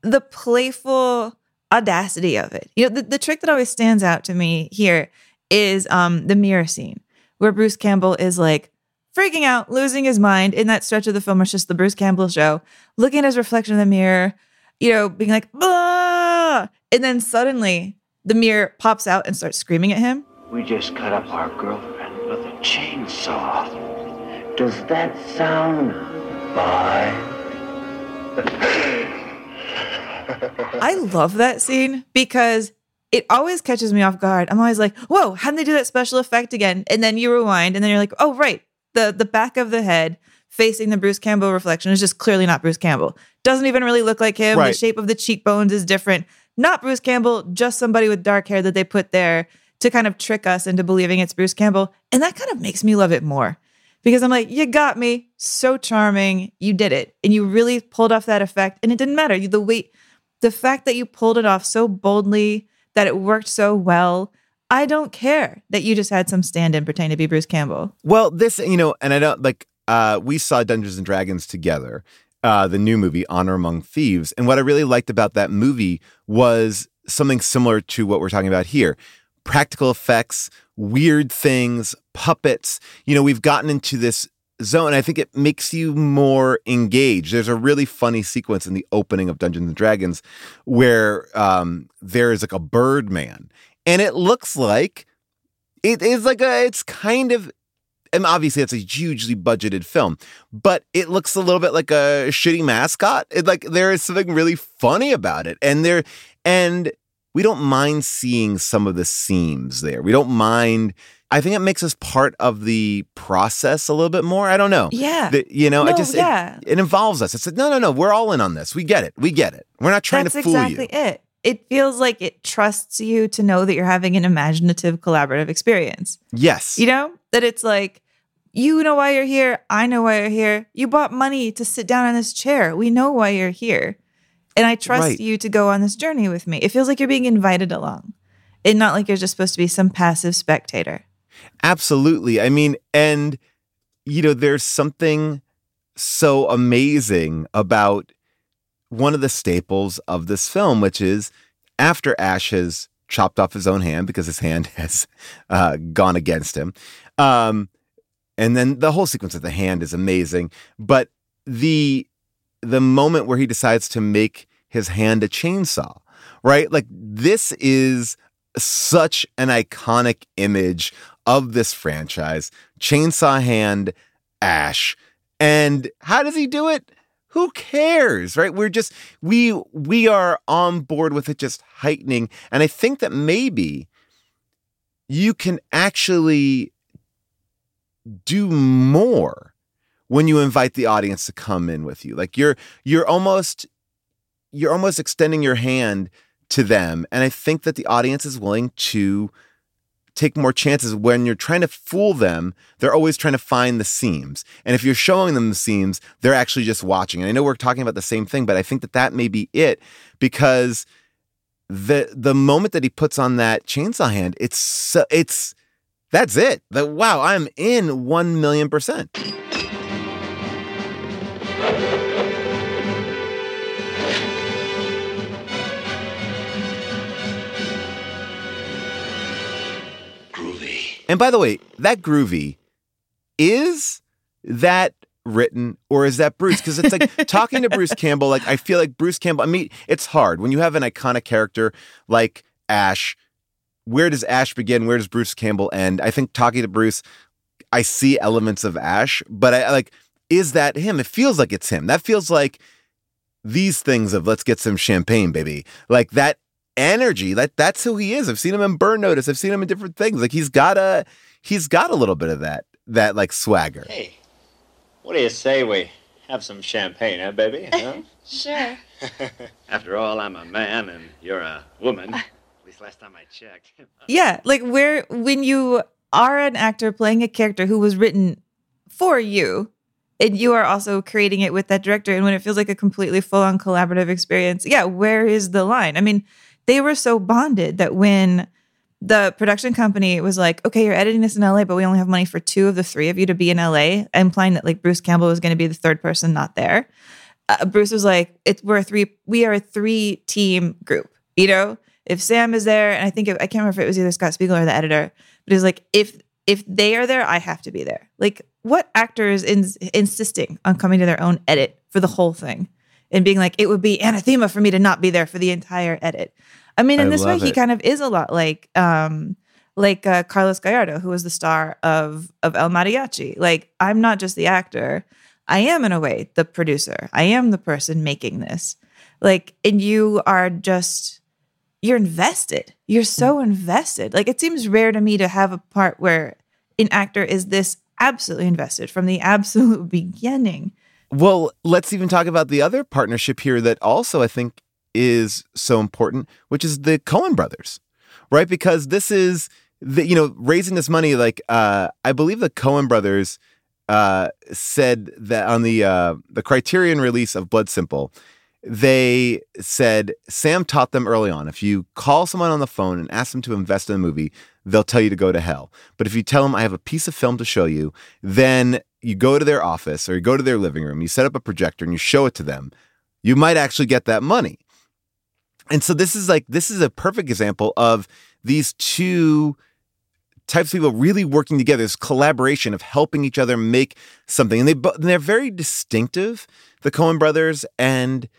the playful audacity of it. You know, the, the trick that always stands out to me here is um the mirror scene where Bruce Campbell is like freaking out, losing his mind in that stretch of the film. It's just the Bruce Campbell show, looking at his reflection in the mirror, you know, being like, ah, and then suddenly the mirror pops out and starts screaming at him. We just cut up our girlfriend with a chainsaw. Does that sound bye? I love that scene because it always catches me off guard. I'm always like, whoa, how did they do that special effect again? And then you rewind and then you're like, oh, right. The the back of the head facing the Bruce Campbell reflection is just clearly not Bruce Campbell. Doesn't even really look like him. The shape of the cheekbones is different. Not Bruce Campbell, just somebody with dark hair that they put there to kind of trick us into believing it's Bruce Campbell. And that kind of makes me love it more. Because I'm like, you got me. So charming. You did it. And you really pulled off that effect. And it didn't matter. You the weight the fact that you pulled it off so boldly, that it worked so well, I don't care that you just had some stand in pretending to be Bruce Campbell. Well, this, you know, and I don't like, uh, we saw Dungeons and Dragons together, uh, the new movie, Honor Among Thieves. And what I really liked about that movie was something similar to what we're talking about here practical effects, weird things, puppets. You know, we've gotten into this zone. I think it makes you more engaged. There's a really funny sequence in the opening of Dungeons and Dragons where um, there is like a bird man, and it looks like it is like a. It's kind of. And obviously, it's a hugely budgeted film, but it looks a little bit like a shitty mascot. It like there is something really funny about it, and there, and we don't mind seeing some of the seams there. We don't mind. I think it makes us part of the process a little bit more. I don't know. Yeah. The- you know, No, it just it- yeah. it, involves us. It's like no, no, no. We're all in on this. We get it. We get it. We're not trying That's to fool exactly you. it. It feels like it trusts you to know that you're having an imaginative, collaborative experience. Yes. You know, that it's like, you know why you're here. I know why you're here. You bought money to sit down in this chair. We know why you're here. And I trust Right. you to go on this journey with me. It feels like you're being invited along and not like you're just supposed to be some passive spectator. Absolutely. I mean, and you know, there's something so amazing about one of the staples of this film, which is after Ash has chopped off his own hand because his hand has uh, gone against him. Um, and then the whole sequence of the hand is amazing. But the the moment where he decides to make his hand a chainsaw, right? Like this is such an iconic image of this franchise. Chainsaw Hand, Ash. And how does he do it? Who cares, right? We're just we we are on board with it just heightening. And I think that maybe you can actually do more when you invite the audience to come in with you. Like you're you're almost you're almost extending your hand to them. And I think that the audience is willing to take more chances when you're trying to fool them. They're always trying to find the seams. And if you're showing them the seams, they're actually just watching. And I know we're talking about the same thing, but I think that that may be it because the the moment that he puts on that chainsaw hand, it's so, it's that's it. That wow, I'm in 1 million percent. And by the way, that groovy is that written or is that Bruce? Because it's like talking to Bruce Campbell, like I feel like Bruce Campbell, I mean, it's hard when you have an iconic character like Ash. Where does Ash begin? Where does Bruce Campbell end? I think talking to Bruce, I see elements of Ash, but I like, is that him? It feels like it's him. That feels like these things of let's get some champagne, baby. Like that energy. That that's who he is. I've seen him in Burn Notice. I've seen him in different things. Like he's got a he's got a little bit of that that like swagger. Hey, what do you say we have some champagne, huh, baby? Huh? Sure. After all, I'm a man and you're a woman. Uh. At least last time I checked. Yeah, like where when you are an actor playing a character who was written for you, and you are also creating it with that director, and when it feels like a completely full on collaborative experience, yeah, where is the line? I mean, they were so bonded that when the production company was like, okay, you're editing this in LA, but we only have money for two of the three of you to be in LA, implying that like Bruce Campbell was going to be the third person not there. Uh, Bruce was like, "It's we're a three, we are a three team group. You know, if Sam is there, and I think it, I can't remember if it was either Scott Spiegel or the editor, but he's like, if if they are there, I have to be there. Like, what actor is in, insisting on coming to their own edit for the whole thing? And being like, it would be anathema for me to not be there for the entire edit. I mean, in I this way, love he kind of is a lot like um like uh, Carlos Gallardo, who was the star of of El Mariachi. Like, I'm not just the actor; I am, in a way, the producer. I am the person making this. Like, and you are just you're invested. You're so invested. Like, it seems rare to me to have a part where an actor is this absolutely invested from the absolute beginning. Well, let's even talk about the other partnership here that also I think is so important, which is the Coen brothers, right? Because this is the you know raising this money. Like uh, I believe the Coen brothers uh, said that on the uh, the Criterion release of Blood Simple, they said Sam taught them early on. If you call someone on the phone and ask them to invest in a movie, they'll tell you to go to hell. But if you tell them I have a piece of film to show you, then you go to their office or you go to their living room, you set up a projector and you show it to them, you might actually get that money. And so this is like this is a perfect example of these two types of people really working together, this collaboration of helping each other make something. And they they're very distinctive, the Coen brothers, and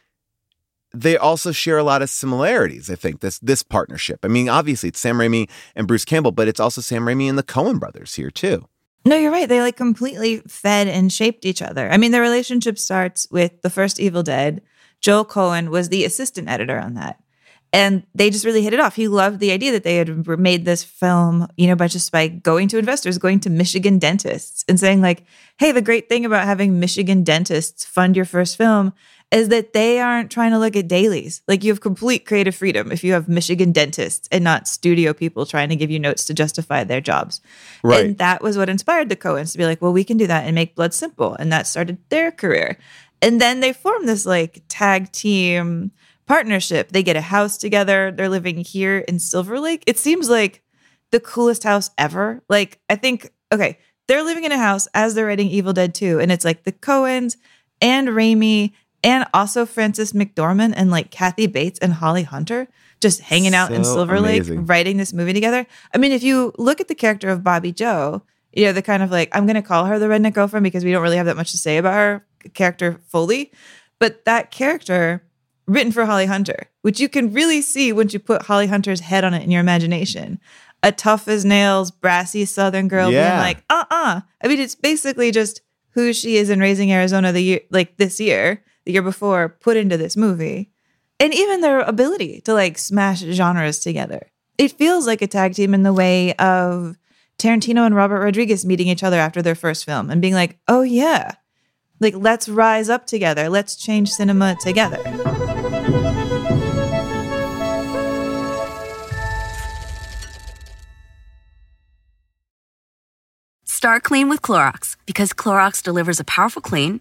they also share a lot of similarities. I think this this partnership. I mean, obviously it's Sam Raimi and Bruce Campbell, but it's also Sam Raimi and the Coen brothers here too. No, you're right. They like completely fed and shaped each other. I mean, their relationship starts with the first Evil Dead. Joel Coen was the assistant editor on that. And they just really hit it off. He loved the idea that they had made this film, you know, by just by going to investors, going to Michigan dentists and saying, like, hey, the great thing about having Michigan dentists fund your first film is that they aren't trying to look at dailies. Like you have complete creative freedom if you have Michigan dentists and not studio people trying to give you notes to justify their jobs. Right. And that was what inspired the Coens to be like, well, we can do that and make Blood Simple. And that started their career. And then they formed this like tag team partnership. They get a house together. They're living here in Silver Lake. It seems like the coolest house ever. Like, I think, okay, they're living in a house as they're writing Evil Dead 2. And it's like the Coens and Raimi and also Frances McDormand and like Kathy Bates and Holly Hunter just hanging out in So Silver amazing. Lake writing this movie together. I mean, if you look at the character of Bobby Joe, you know, the kind of like, I'm going to call her the redneck girlfriend because we don't really have that much to say about her character fully. But that character written for Holly Hunter, which you can really see once you put Holly Hunter's head on it in your imagination. A tough as nails, brassy Southern girl Yeah. being like, uh uh I mean, it's basically just who she is in Raising Arizona the year, like this year, the year before, put into this movie. And even their ability to like smash genres together. It feels like a tag team in the way of Tarantino and Robert Rodriguez meeting each other after their first film and being like, oh yeah, like let's rise up together, let's change cinema together. Start clean with Clorox because Clorox delivers a powerful clean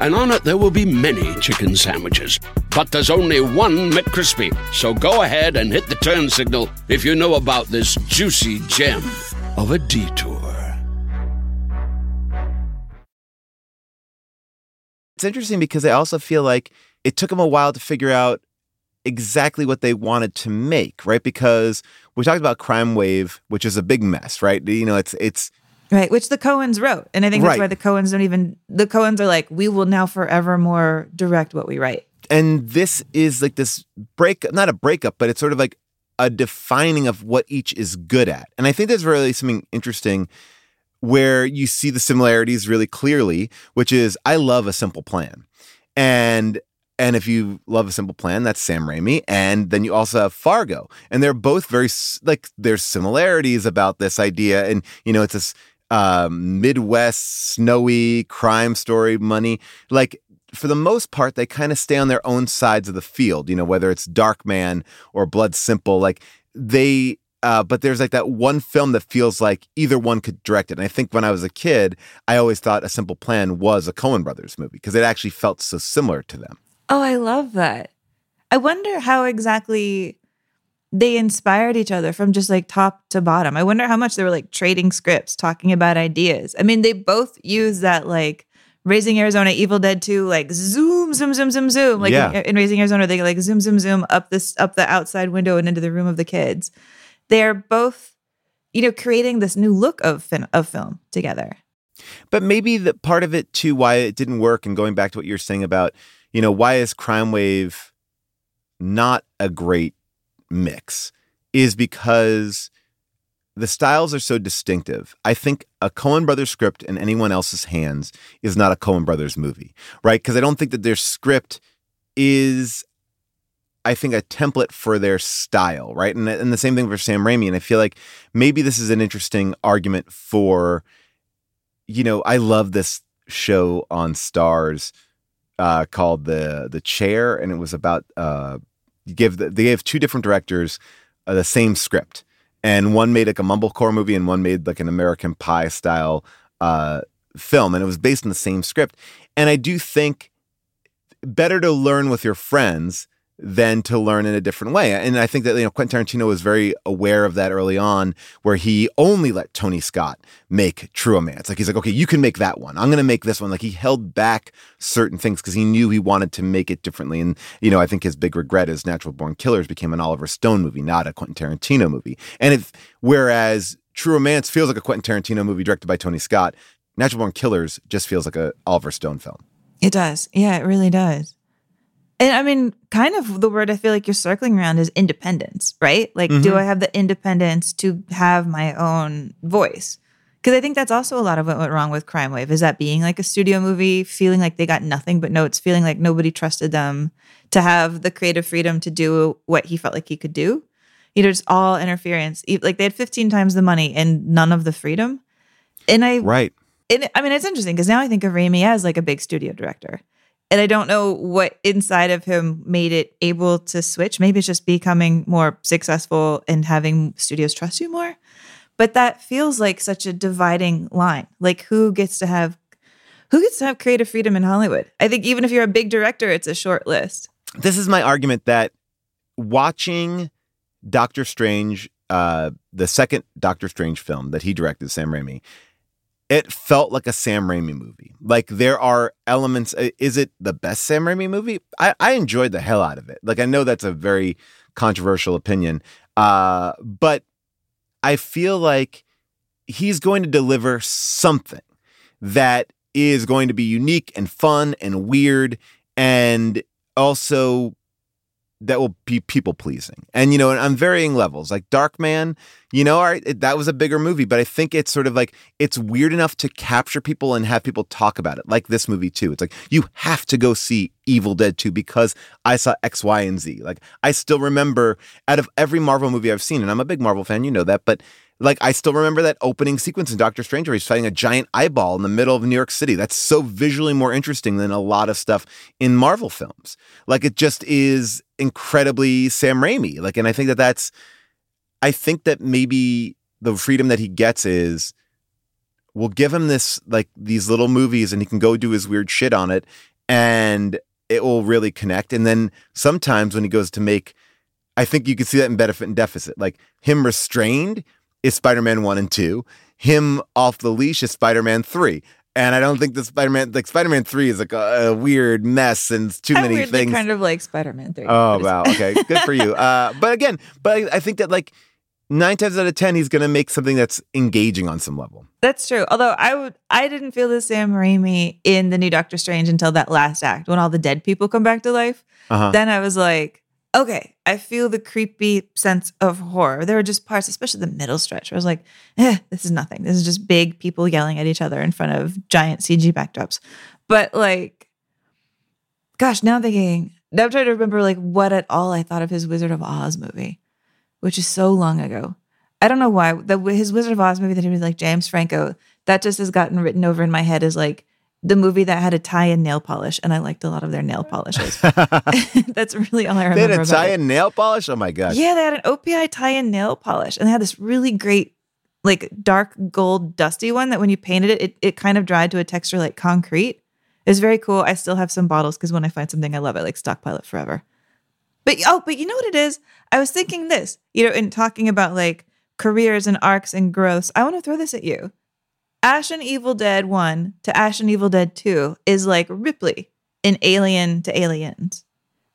and on it there will be many chicken sandwiches. But there's only one McCrispy. So go ahead and hit the turn signal if you know about this juicy gem of a detour. It's interesting because I also feel like it took them a while to figure out exactly what they wanted to make, right? Because we talked about Crime Wave, which is a big mess, right? You know, it's it's Right, which the Coens wrote. And I think that's Right. why the Coens don't even, the Coens are like, we will now forevermore direct what we write. and this is like this break not a breakup but it's sort of like a defining of what each is good at and i think there's really something interesting where you see the similarities really clearly which is i love a simple plan and and if you love a simple plan that's sam raimi and then you also have fargo and they're both very like there's similarities about this idea and you know it's this um, midwest snowy crime story money like for the most part, they kind of stay on their own sides of the field, you know, whether it's Darkman or Blood Simple. Like they, uh, but there's like that one film that feels like either one could direct it. And I think when I was a kid, I always thought A Simple Plan was a Coen Brothers movie because it actually felt so similar to them. Oh, I love that. I wonder how exactly they inspired each other from just like top to bottom. I wonder how much they were like trading scripts, talking about ideas. I mean, they both use that like Raising Arizona, Evil Dead 2, like zoom, zoom, zoom, zoom, zoom. Like Yeah. in, in Raising Arizona, they like zoom, zoom, zoom up this up the outside window and into the room of the kids. They're both, you know, creating this new look of fin- of film together. But maybe the part of it too, why it didn't work, and going back to what you're saying about, you know, why is Crime Wave not a great mix, is because the styles are so distinctive. I think a Coen Brothers script in anyone else's hands is not a Coen Brothers movie, right? Because I don't think that their script is I think a template for their style, right? And, and the same thing for Sam Raimi. And I feel like maybe this is an interesting argument for, you know, I love this show on Starz uh, called the the Chair, and it was about uh, give the, they gave two different directors uh, the same script, and one made like a mumblecore movie, and one made like an American Pie style uh, film, and it was based on the same script. And I do think better to learn with your friends than to learn in a different way. And I think that you know Quentin Tarantino was very aware of that early on, where he only let Tony Scott make True Romance. Like he's like, okay, you can make that one. I'm going to make this one. Like he held back certain things because he knew he wanted to make it differently. And you know, I think his big regret is Natural Born Killers became an Oliver Stone movie, not a Quentin Tarantino movie. And if whereas True Romance feels like a Quentin Tarantino movie directed by Tony Scott, Natural Born Killers just feels like a Oliver Stone film. It does. Yeah, it really does. And I mean, kind of the word I feel like you're circling around is independence, right? Like, do Mhm. I have the independence to have my own voice? Because I think that's also a lot of what went wrong with Crime Wave is that being like a studio movie, feeling like they got nothing but notes, feeling like nobody trusted them to have the creative freedom to do what he felt like he could do. You know, just all interference. Like they had 15 times the money and none of the freedom. And I, Right. and I mean, it's interesting because now I think of Raimi as like a big studio director. And I don't know what inside of him made it able to switch. Maybe it's just becoming more successful and having studios trust you more. But that feels like such a dividing line. Like who gets to have who gets to have creative freedom in Hollywood? I think even if you're a big director, it's a short list. this is my argument that watching Doctor Strange, uh, the second Doctor Strange film that he directed, Sam Raimi, it felt like a Sam Raimi movie. Like there are elements. Is it the best Sam Raimi movie? I, I enjoyed the hell out of it. Like I know that's a very controversial opinion, uh, but I feel like he's going to deliver something that is going to be unique and fun and weird and also that will be people pleasing. And you know, on varying levels. Like Darkman, you know, all right, it- that was a bigger movie, but I think it's sort of like it's weird enough to capture people and have people talk about it. Like this movie too. It's like you have to go see Evil Dead 2 because I saw X, Y, and Z. Like I still remember out of every Marvel movie I've seen, and I'm a big Marvel fan, you know that, but like I still remember that opening sequence in Doctor Strange where he's fighting a giant eyeball in the middle of New York City. That's so visually more interesting than a lot of stuff in Marvel films. Like it just is incredibly Sam Raimi. Like, and I think that that's, I think that maybe the freedom that he gets is we'll give him this like these little movies and he can go do his weird shit on it and it will really connect. And then sometimes when he goes to make, I think you can see that in benefit and deficit. Like him restrained is Spider Man 1 and 2, him off the leash is Spider Man 3. And I don't think the Spider Man, like Spider Man 3 is like a, a weird mess and too I many things. kind of like Spider-Man 3. Oh wow. Okay. Good for you. Uh, but again, but I, I think that like nine times out of ten, he's gonna make something that's engaging on some level. That's true. Although I would, I didn't feel the Sam Raimi in the new Doctor Strange until that last act when all the dead people come back to life. Uh-huh. Then I was like, okay, I feel the creepy sense of horror. There were just parts, especially the middle stretch, where I was like, eh, this is nothing. This is just big people yelling at each other in front of giant CG backdrops. But like, gosh, now I'm thinking, now I'm trying to remember like what at all I thought of his Wizard of Oz movie, which is so long ago. I don't know why the his Wizard of Oz movie that he was like James Franco that just has gotten written over in my head as like the movie that had a tie-in nail polish, and I liked a lot of their nail polishes. That's really all I They remember. had a tie in nail polish. Oh my gosh. Yeah, they had an OPI tie-in nail polish, and they had this really great, like dark gold dusty one that when you painted it, it, it kind of dried to a texture like concrete. It was very cool. I still have some bottles because when I find something I love, I like stockpile it forever. But oh, but you know what it is? I was thinking this, you know, in talking about like careers and arcs and growths. I want to throw this at you. Ash and Evil Dead 1 to Ash and Evil Dead 2 is like Ripley in Alien to Aliens,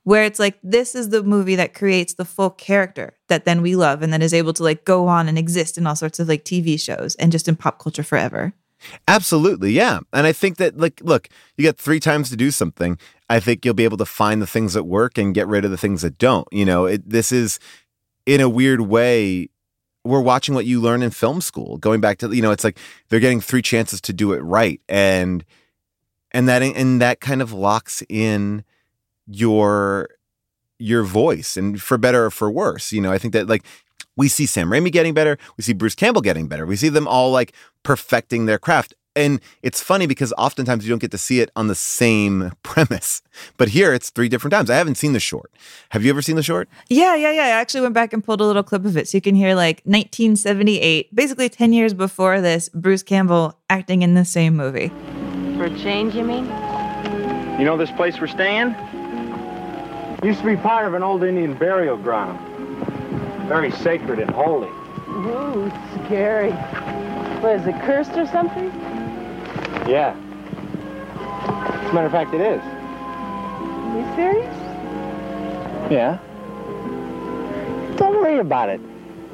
where it's like this is the movie that creates the full character that then we love and then is able to like go on and exist in all sorts of like TV shows and just in pop culture forever. Absolutely, yeah. And I think that like look, you get three times to do something. I think you'll be able to find the things that work and get rid of the things that don't. You know, it, this is in a weird way we're watching what you learn in film school. Going back to you know, it's like they're getting three chances to do it right, and and that and that kind of locks in your your voice, and for better or for worse. You know, I think that like we see Sam Raimi getting better, we see Bruce Campbell getting better, we see them all like perfecting their craft. And it's funny because oftentimes you don't get to see it on the same premise. But here it's three different times. I haven't seen the short. Have you ever seen the short? Yeah, yeah, yeah. I actually went back and pulled a little clip of it so you can hear like 1978, basically 10 years before this, Bruce Campbell acting in the same movie. For a change, you mean? You know this place we're staying? Used to be part of an old Indian burial ground. Very sacred and holy. Ooh, scary. What, is it cursed or something? Yeah. As a matter of fact, it is. You serious? Yeah. Don't worry about it.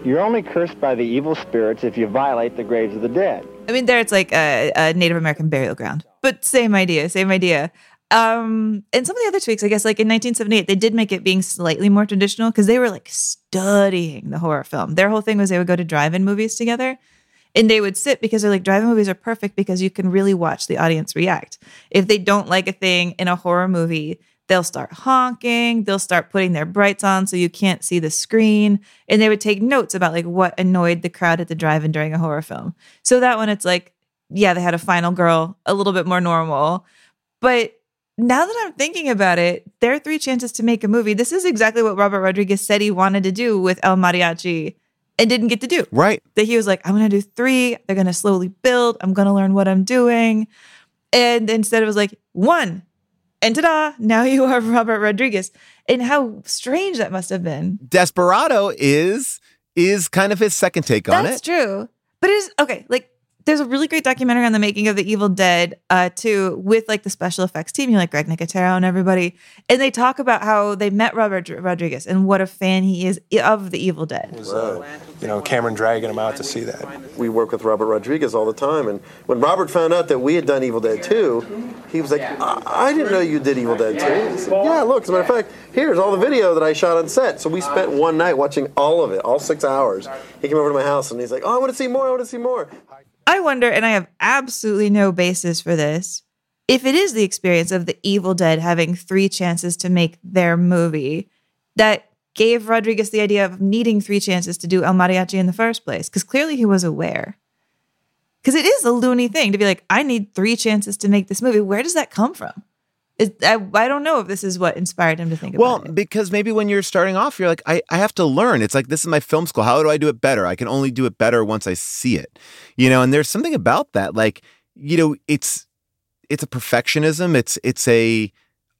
You're only cursed by the evil spirits if you violate the graves of the dead. I mean, there it's like a, a Native American burial ground, but same idea, same idea. Um, and some of the other tweaks, I guess, like in 1978, they did make it being slightly more traditional because they were like studying the horror film. Their whole thing was they would go to drive-in movies together, and they would sit because they're like drive-in movies are perfect because you can really watch the audience react. If they don't like a thing in a horror movie, they'll start honking, they'll start putting their brights on so you can't see the screen, and they would take notes about like what annoyed the crowd at the drive-in during a horror film. So that one, it's like, yeah, they had a final girl, a little bit more normal, but now that I'm thinking about it, there are three chances to make a movie. This is exactly what Robert Rodriguez said he wanted to do with El Mariachi and didn't get to do. Right. That he was like, I'm going to do three. They're going to slowly build. I'm going to learn what I'm doing. And instead it was like, one, And ta-da, now you are Robert Rodriguez. And how strange that must have been. Desperado is is kind of his second take on That's it. That's true. But it's okay, like there's a really great documentary on the making of the Evil Dead, uh, too, with like the special effects team, you know, like Greg Nicotero and everybody. And they talk about how they met Robert Rodriguez and what a fan he is of the Evil Dead. was, uh, you know, Cameron dragging him out to see that. We work with Robert Rodriguez all the time, and when Robert found out that we had done Evil Dead too, he was like, I, I didn't know you did Evil Dead too." Said, yeah, look, as a matter of fact, here's all the video that I shot on set. So we spent one night watching all of it, all six hours. He came over to my house and he's like, oh, I want to see more, I want to see more. I wonder, and I have absolutely no basis for this, if it is the experience of the Evil Dead having three chances to make their movie that gave Rodriguez the idea of needing three chances to do El Mariachi in the first place, because clearly he was aware. Because it is a loony thing to be like, I need three chances to make this movie. Where does that come from? It, I, I don't know if this is what inspired him to think about it. Well, because maybe when you're starting off, you're like, I, I have to learn. It's like, this is my film school. How do I do it better? I can only do it better once I see it. You know, and there's something about that. Like, you know, it's it's a perfectionism. It's it's a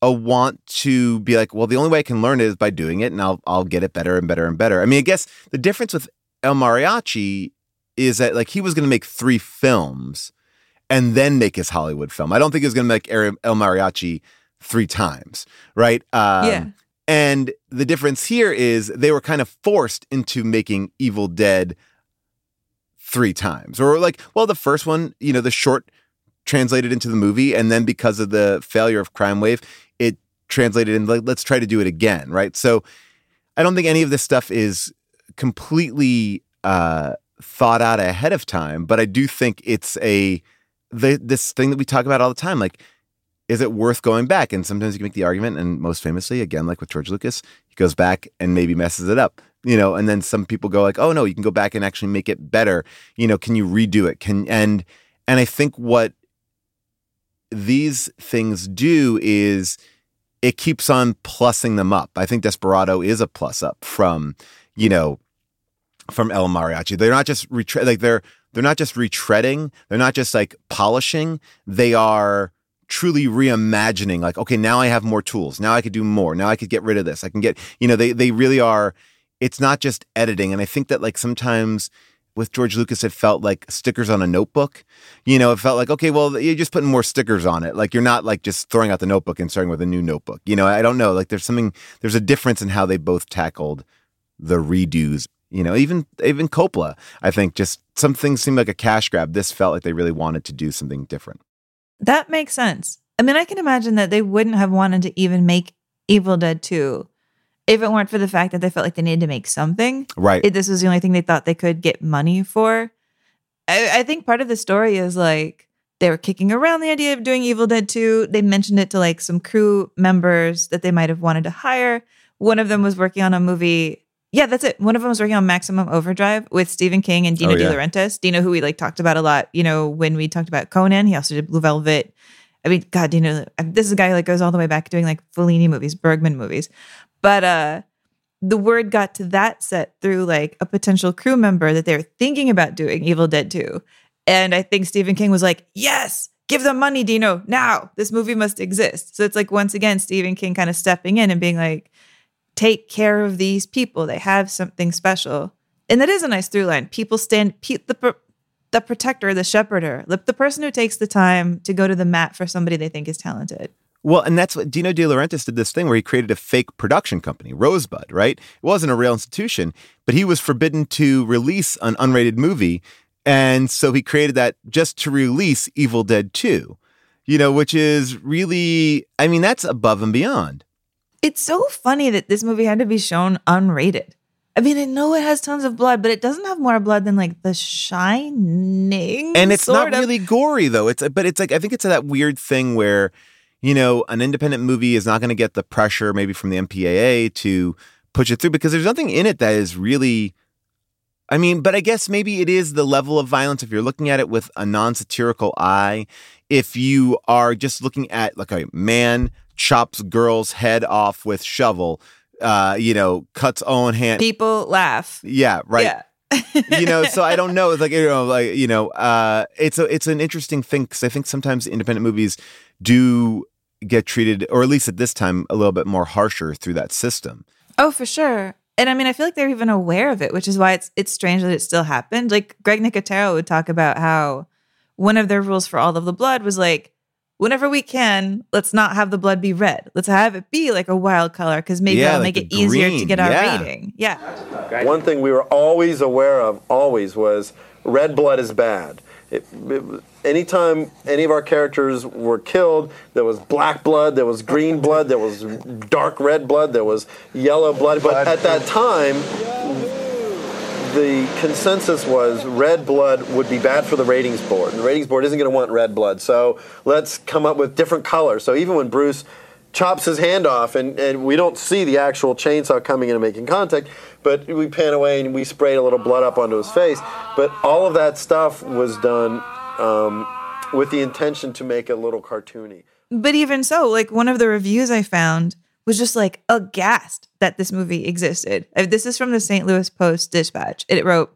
a want to be like, well, the only way I can learn it is by doing it, and I'll I'll get it better and better and better. I mean, I guess the difference with El Mariachi is that like he was going to make three films and then make his Hollywood film. I don't think he was going to make El Mariachi three times, right? Um, Yeah. And the difference here is they were kind of forced into making Evil Dead three times, or like, well, the first one, you know, the short translated into the movie, and then because of the failure of Crime Wave, it translated in. Like, let's try to do it again, right? So, I don't think any of this stuff is completely uh, thought out ahead of time, but I do think it's a this thing that we talk about all the time, like. Is it worth going back? And sometimes you can make the argument, and most famously, again, like with George Lucas, he goes back and maybe messes it up, you know. And then some people go like, "Oh no, you can go back and actually make it better." You know, can you redo it? Can and and I think what these things do is it keeps on plussing them up. I think Desperado is a plus up from, you know, from El Mariachi. They're not just retre- like they're they're not just retreading, they're not just like polishing, they are truly reimagining like okay, now I have more tools. Now I could do more. Now I could get rid of this. I can get, you know, they they really are it's not just editing and I think that like sometimes with George Lucas, it felt like stickers on a notebook. You know, it felt like, okay, well, you're just putting more stickers on it. Like you're not like just throwing out the notebook and starting with a new notebook. You know, I don't know. Like there's something, there's a difference in how they both tackled the redos. You know, even even Coppola, I think just some things seemed like a cash grab. This felt like they really wanted to do something different. That makes sense. I mean, I can imagine that they wouldn't have wanted to even make Evil Dead 2 if it weren't for the fact that they felt like they needed to make something. Right. If this was the only thing they thought they could get money for. I, I think part of the story is like they were kicking around the idea of doing Evil Dead 2. They mentioned it to like some crew members that they might have wanted to hire. One of them was working on a movie. Yeah, that's it. One of them was working on Maximum Overdrive with Stephen King and Dino Oh, yeah. De Laurentiis. Dino, who we like talked about a lot, you know, when we talked about Conan. He also did Blue Velvet. I mean, God, Dino, this is a guy who like goes all the way back doing like Fellini movies, Bergman movies. But uh the word got to that set through like a potential crew member that they were thinking about doing Evil Dead 2. And I think Stephen King was like, yes, give them money, Dino, now. This movie must exist. So it's like, once again, Stephen King kind of stepping in and being like, take care of these people. They have something special. And that is a nice through line. People stand, pe- the, the protector, the shepherder, the, the person who takes the time to go to the mat for somebody they think is talented. Well, and that's what Dino De Laurentiis did this thing where he created a fake production company, Rosebud, right? It wasn't a real institution, but he was forbidden to release an unrated movie. And so he created that just to release Evil Dead 2, you know, which is really, I mean, that's above and beyond. It's so funny that this movie had to be shown unrated. I mean, I know it has tons of blood, but it doesn't have more blood than like The Shining. And it's not of. really gory though. It's but it's like I think it's that weird thing where, you know, an independent movie is not going to get the pressure maybe from the MPAA to push it through because there's nothing in it that is really I mean, but I guess maybe it is the level of violence if you're looking at it with a non-satirical eye. If you are just looking at like a man chops girl's head off with shovel, uh, you know, cuts own hand. People laugh. Yeah, right. Yeah. you know, so I don't know. It's like you know, like you know, uh, it's a it's an interesting thing because I think sometimes independent movies do get treated, or at least at this time, a little bit more harsher through that system. Oh, for sure. And I mean, I feel like they're even aware of it, which is why it's it's strange that it still happened. Like Greg Nicotero would talk about how one of their rules for all of the blood was like, whenever we can, let's not have the blood be red. Let's have it be like a wild color because maybe Yeah, that'll like make it the easier to get our yeah. rating. Yeah. One thing we were always aware of, always, was red blood is bad. It, it, anytime any of our characters were killed, there was black blood, there was green blood, there was dark red blood, there was yellow blood. But at that time, the consensus was red blood would be bad for the ratings board. And the ratings board isn't going to want red blood. So let's come up with different colors. So even when Bruce chops his hand off and, and we don't see the actual chainsaw coming in and making contact, but we pan away and we sprayed a little blood up onto his face. But all of that stuff was done um, with the intention to make it a little cartoony. But even so, like one of the reviews I found was just like aghast that this movie existed. Uh, This is from the St. Louis Post Dispatch. It wrote,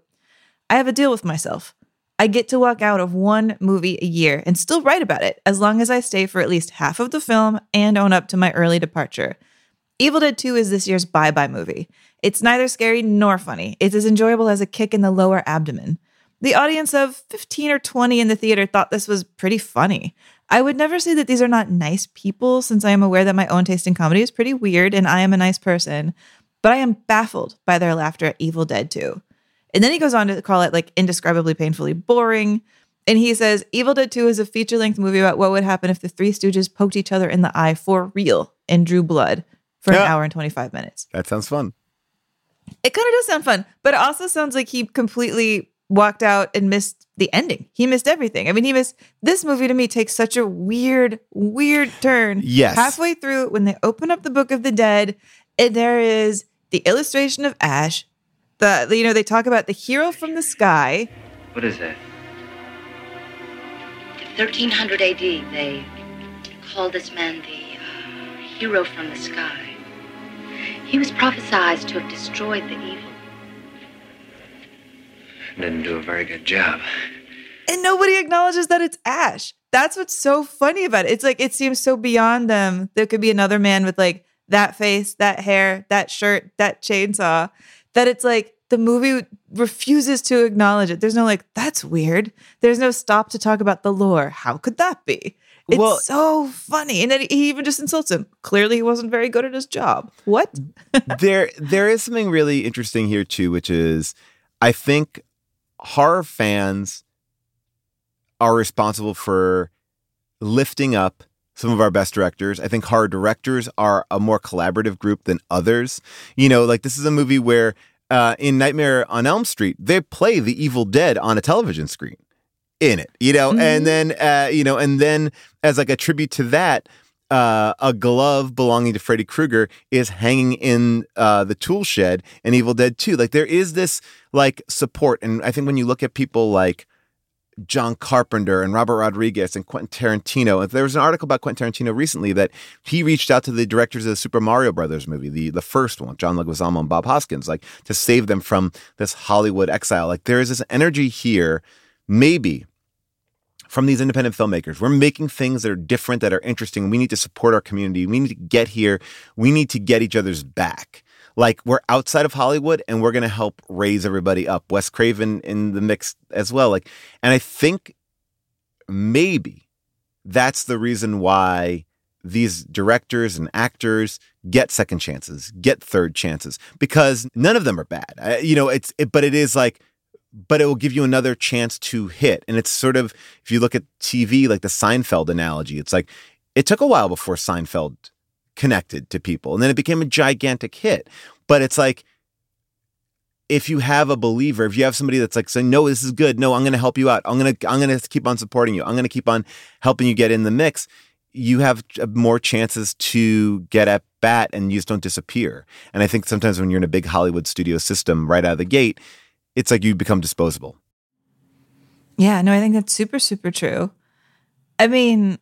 I have a deal with myself. I get to walk out of one movie a year and still write about it as long as I stay for at least half of the film and own up to my early departure. Evil Dead 2 is this year's bye bye movie. It's neither scary nor funny. It's as enjoyable as a kick in the lower abdomen. The audience of 15 or 20 in the theater thought this was pretty funny. I would never say that these are not nice people, since I am aware that my own taste in comedy is pretty weird and I am a nice person, but I am baffled by their laughter at Evil Dead 2. And then he goes on to call it like indescribably painfully boring. And he says Evil Dead 2 is a feature length movie about what would happen if the three stooges poked each other in the eye for real and drew blood for an hour and 25 minutes. That sounds fun. It kind of does sound fun, but it also sounds like he completely walked out and missed the ending. He missed everything. I mean, he missed this movie to me takes such a weird, weird turn. Yes. Halfway through, when they open up the Book of the Dead, and there is the illustration of Ash. The you know, they talk about the hero from the sky. What is that? 1300 AD, they called this man the uh, hero from the sky. He was prophesied to have destroyed the evil. Didn't do a very good job. and nobody acknowledges that it's Ash. That's what's so funny about it. It's like it seems so beyond them. There could be another man with like that face, that hair, that shirt, that chainsaw. That it's like the movie refuses to acknowledge it. There's no like that's weird. There's no stop to talk about the lore. How could that be? It's Well- so funny, and then he even just insults him. Clearly, he wasn't very good at his job. What? there there is something really interesting here too, which is I think horror fans are responsible for lifting up some of our best directors. I think horror directors are a more collaborative group than others. You know, like this is a movie where uh, in Nightmare on Elm Street, they play the Evil Dead on a television screen in it, you know, and then, uh, you know, and then as like a tribute to that, uh, a glove belonging to Freddy Krueger is hanging in uh, the tool shed in Evil Dead 2. Like there is this like support. And I think when you look at people like John Carpenter and Robert Rodriguez and Quentin Tarantino, there was an article about Quentin Tarantino recently that he reached out to the directors of the Super Mario Brothers movie, the, the first one, John Leguizamo and Bob Hoskins, like to save them from this Hollywood exile. Like there is this energy here, maybe from these independent filmmakers. We're making things that are different, that are interesting. We need to support our community. We need to get here. We need to get each other's back. Like we're outside of Hollywood and we're going to help raise everybody up. Wes Craven in the mix as well. Like, and I think maybe that's the reason why these directors and actors get second chances, get third chances, because none of them are bad. Uh, you know, it's, it, but it is like, but it will give you another chance to hit. And it's sort of, if you look at TV, like the Seinfeld analogy, it's like it took a while before Seinfeld connected to people and then it became a gigantic hit. But it's like, if you have a believer, if you have somebody that's like saying, no, this is good. No, I'm going to help you out. I'm going to, I'm going to keep on supporting you. I'm going to keep on helping you get in the mix. You have uh, more chances to get at bat and you just don't disappear. And I think sometimes when you're in a big Hollywood studio system right out of the gate, it's like you become disposable. Yeah, no, I think that's super, super true. I mean,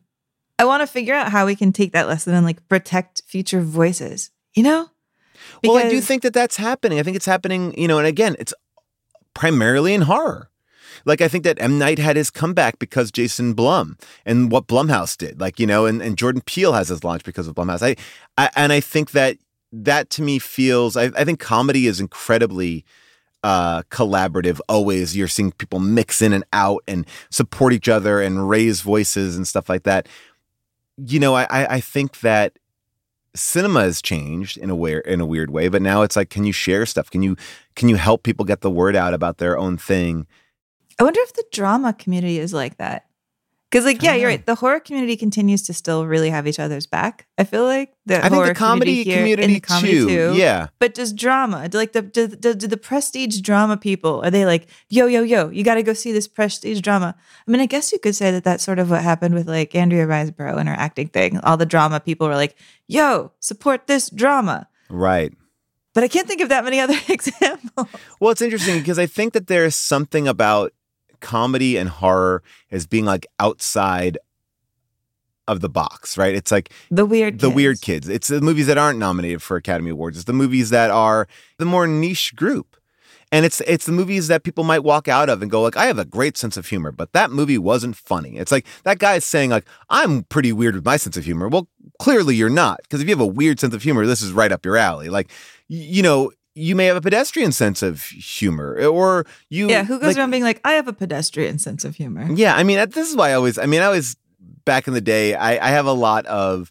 I want to figure out how we can take that lesson and like protect future voices, you know? well, I do think that that's happening. I think it's happening, you know, and again, it's primarily in horror. like I think that M Night had his comeback because Jason Blum and what Blumhouse did. Like you know, and, and Jordan Peele has his launch because of Blumhouse. I, I and I think that that to me feels. I, I think comedy is incredibly uh, collaborative. Always, you're seeing people mix in and out and support each other and raise voices and stuff like that. You know, I I think that cinema has changed in a weird in a weird way, but now it's like, can you share stuff? Can you can you help people get the word out about their own thing? I wonder if the drama community is like that. Because, like, yeah, you're right. Ah. The horror community continues to still really have each other's back. I feel like the I think the comedy community, comedy too. Yeah. But does drama, do like the do, do, do the prestige drama people, are they like, yo, yo, yo, you got to go see this prestige drama? I mean, I guess you could say that that's sort of what happened with like Andrea Riseborough and her acting thing. All the drama people were like, yo, support this drama. Right. But I can't think of that many other examples. Well, it's interesting because I think that there is something about comedy and horror as being like outside of the box, right? It's like the weird the weird kids. It's the movies that aren't nominated for Academy Awards. It's the movies that are the more niche group. And it's it's the movies that people might walk out of and go like, I have a great sense of humor, but that movie wasn't funny. It's like that guy is saying like, I'm pretty weird with my sense of humor. Well, clearly you're not, because if you have a weird sense of humor, this is right up your alley. Like, you know, you may have a pedestrian sense of humor, or you yeah, who goes like- around being like, I have a pedestrian sense of humor. yeah, I mean, this is why I always, I mean, I was back in the day, I, I have a lot of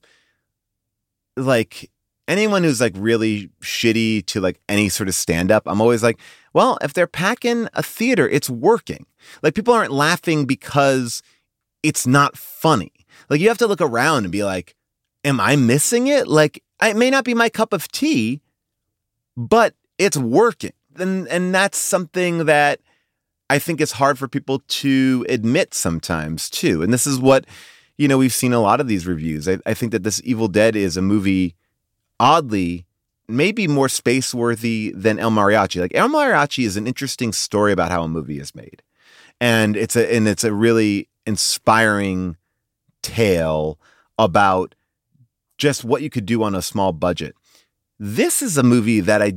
like anyone who's like really shitty to like any sort of stand up. I'm always like, well, if they're packing a theater, it's working. Like people aren't laughing because it's not funny. Like you have to look around and be like, am I missing it? Like it may not be my cup of tea, but it's working. And and that's something that I think is hard for people to admit sometimes too. And this is what, you know, we've seen a lot of these reviews. I, I think that this Evil Dead is a movie, oddly, maybe more space worthy than El Mariachi. Like El Mariachi is an interesting story about how a movie is made. And it's a and it's a really inspiring tale about just what you could do on a small budget. This is a movie that I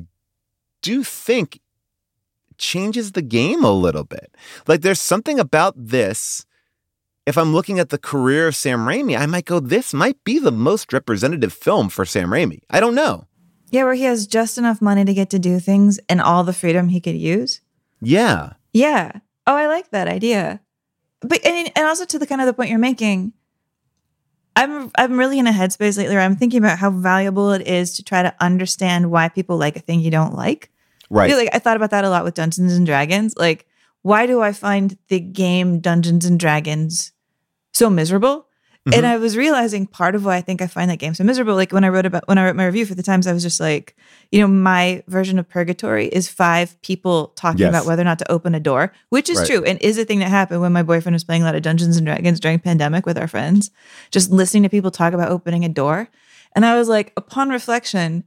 do think changes the game a little bit. Like there's something about this. If I'm looking at the career of Sam Raimi, I might go, this might be the most representative film for Sam Raimi. I don't know. Yeah, where he has just enough money to get to do things and all the freedom he could use. Yeah. Yeah. Oh, I like that idea. But and, and also to the kind of the point you're making, I'm I'm really in a headspace lately where I'm thinking about how valuable it is to try to understand why people like a thing you don't like. Right. I like I thought about that a lot with Dungeons and Dragons. Like, why do I find the game Dungeons and Dragons so miserable? And Mhm. I was realizing part of why I think I find that game so miserable. Like when I wrote about when I wrote my review for the Times, I was just like, you know, my version of purgatory is five people talking Yes. about whether or not to open a door, which is Right. true and is a thing that happened when my boyfriend was playing a lot of Dungeons and Dragons during pandemic with our friends. Just listening to people talk about opening a door, and I was like, upon reflection,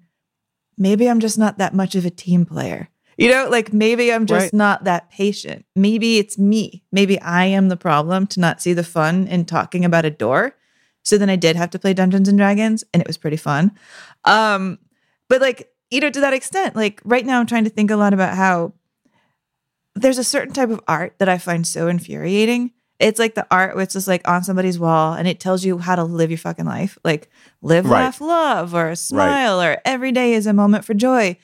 maybe I'm just not that much of a team player. You know, like maybe I'm just Right. not that patient. Maybe it's me. Maybe I am the problem to not see the fun in talking about a door. So then I did have to play Dungeons and Dragons and it was pretty fun. Um but like, you know, to that extent, like right now I'm trying to think a lot about how there's a certain type of art that I find so infuriating. It's like the art which is like on somebody's wall and it tells you how to live your fucking life. Like live, Right. laugh, love, or smile, or every day is a moment for joy.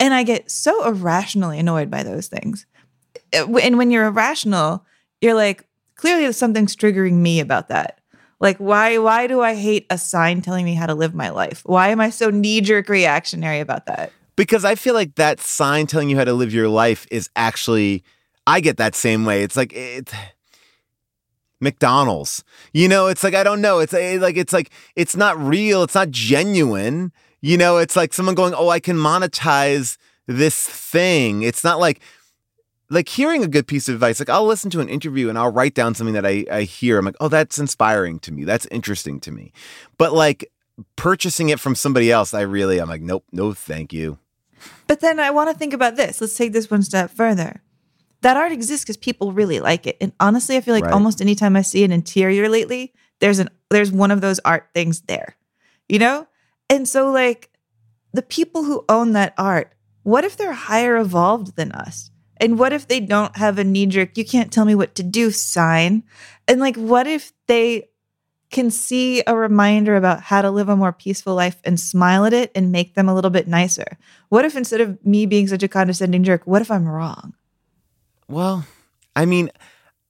And I get so irrationally annoyed by those things. And when you're irrational, you're like, clearly something's triggering me about that. Like, why why do I hate a sign telling me how to live my life? Why am I so knee-jerk reactionary about that? Because I feel like that sign telling you how to live your life is actually, I get that same way. It's like, it, McDonald's. You know, it's like I don't know. It's eh, like it's like it's not real. It's not genuine. You know, it's like someone going, "Oh, I can monetize this thing." It's not like like hearing a good piece of advice. Like I'll listen to an interview and I'll write down something that I I hear. I'm like, "Oh, that's inspiring to me. That's interesting to me." But like purchasing it from somebody else, I really I'm like, "Nope, no, thank you." But then I want to think about this. Let's take this one step further. That art exists because people really like it. And honestly, I feel like Right. almost anytime I see an interior lately, there's an there's one of those art things there. You know? And so like the people who own that art, what if they're higher evolved than us? And what if they don't have a knee jerk, you can't tell me what to do sign? And like, what if they can see a reminder about how to live a more peaceful life and smile at it and make them a little bit nicer? What if instead of me being such a condescending jerk, what if I'm wrong? Well, I mean,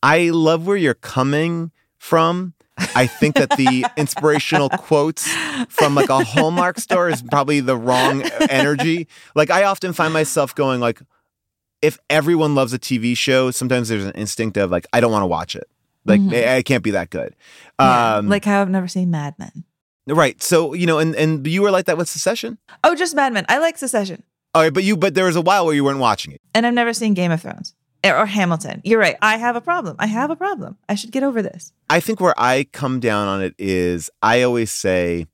I love where you're coming from. I think that the inspirational quotes from like a Hallmark store is probably the wrong energy. Like I often find myself going like if everyone loves a TV show, sometimes there's an instinct of like I don't want to watch it. Like Mhm. it, it can't be that good. Yeah, Um like how I've never seen Mad Men. right. So, you know, and and you were like that with Succession? Oh, just Mad Men. I like Succession. All right, but you but there was a while where you weren't watching it. And I've never seen Game of Thrones or Hamilton. You're right. I have a problem. I have a problem. I should get over this. I think where I come down on it is I always say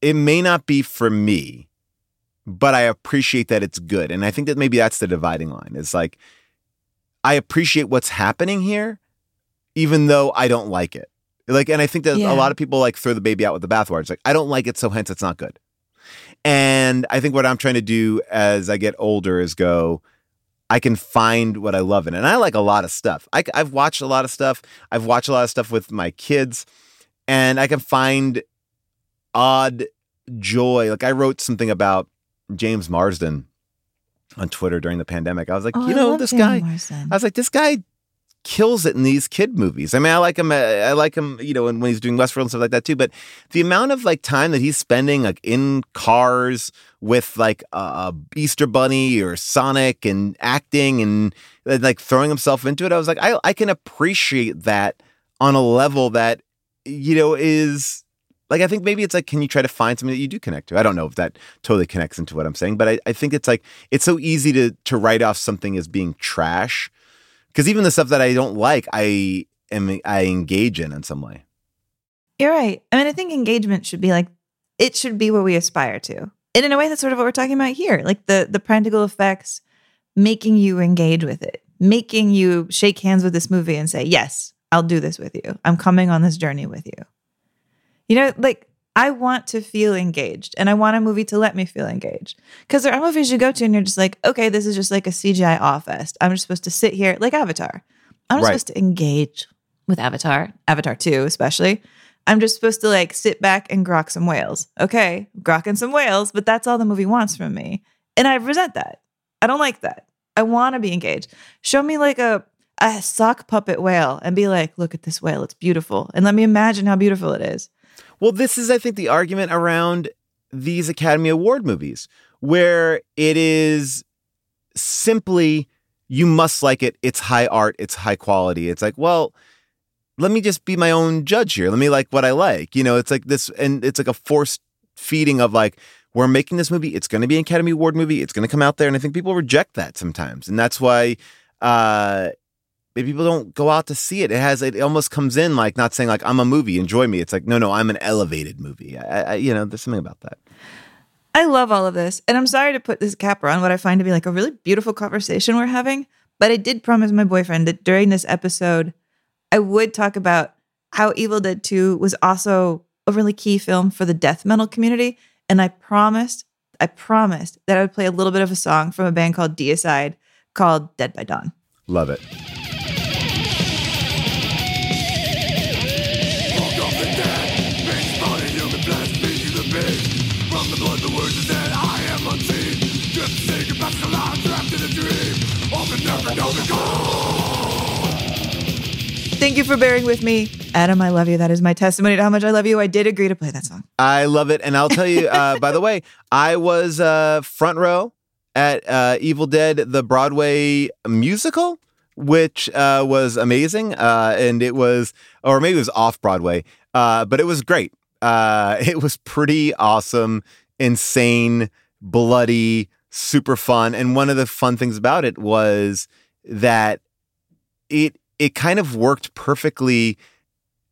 it may not be for me, but I appreciate that it's good. And I think that maybe that's the dividing line. It's like I appreciate what's happening here, even though I don't like it. Like, and I think that Yeah. a lot of people like throw the baby out with the bathwater. It's like, I don't like it, so hence it's not good. And I think what I'm trying to do as I get older is go, I can find what I love in it. And I like a lot of stuff. I, have watched a lot of stuff. I've watched a lot of stuff with my kids, and I can find odd joy. Like I wrote something about James Marsden on Twitter during the pandemic. I was like, Oh, you know, this guy. I was like, this guy kills it in these kid movies. I mean, I like him. uh, I like him, you know, when, when he's doing Westworld and stuff like that too. But the amount of like time that he's spending like in cars with like a, a Easter Bunny or Sonic and acting and uh, like throwing himself into it, I was like, I I can appreciate that on a level that you know is. Like I think maybe it's like, can you try to find something that you do connect to? I don't know if that totally connects into what I'm saying, but I, I think it's like it's so easy to to write off something as being trash because even the stuff that I don't like, I am I engage in in some way. You're right. I mean, I think engagement should be like it should be what we aspire to. And in a way, that's sort of what we're talking about here. Like the the practical effects making you engage with it, making you shake hands with this movie and say, Yes, I'll do this with you. I'm coming on this journey with you. You know, like I want to feel engaged and I want a movie to let me feel engaged. Because there are movies you go to and you're just like, okay, this is just like a CGI awe fest. I'm just supposed to sit here, like Avatar. I'm not Right. supposed to engage with Avatar, Avatar 2 especially. I'm just supposed to like sit back and grok some whales. Okay, grokking some whales, but that's all the movie wants from me. And I resent that. I don't like that. I want to be engaged. Show me like a a sock puppet whale and be like, look at this whale. It's beautiful. And let me imagine how beautiful it is. Well, this is, I think, the argument around these Academy Award movies, where it is simply you must like it. It's high art. It's high quality. It's like, well, let me just be my own judge here. Let me like what I like. You know, it's like this, and it's like a forced feeding of like, we're making this movie. It's going to be an Academy Award movie. It's going to come out there, and I think people reject that sometimes, and that's why uh, people don't go out to see it. It has it almost comes in like not saying like I'm a movie, enjoy me. It's like no, no, I'm an elevated movie. I, I, you know, there's something about that. I love all of this. And I'm sorry to put this capper on what I find to be like a really beautiful conversation we're having. But I did promise my boyfriend that during this episode, I would talk about how Evil Dead 2 was also a really key film for the death metal community. And I promised, I promised that I would play a little bit of a song from a band called Deicide called Dead by Dawn. Love it. Thank you for bearing with me. Adam, I love you. That is my testimony to how much I love you. I did agree to play that song. I love it, and I'll tell you. Uh, by the way, I was uh, front row at uh, Evil Dead, the Broadway musical, which uh, was amazing, uh, and it was, or maybe it was off Broadway, uh, but it was great. Uh, it was pretty awesome, insane, bloody, super fun, and one of the fun things about it was that it it kind of worked perfectly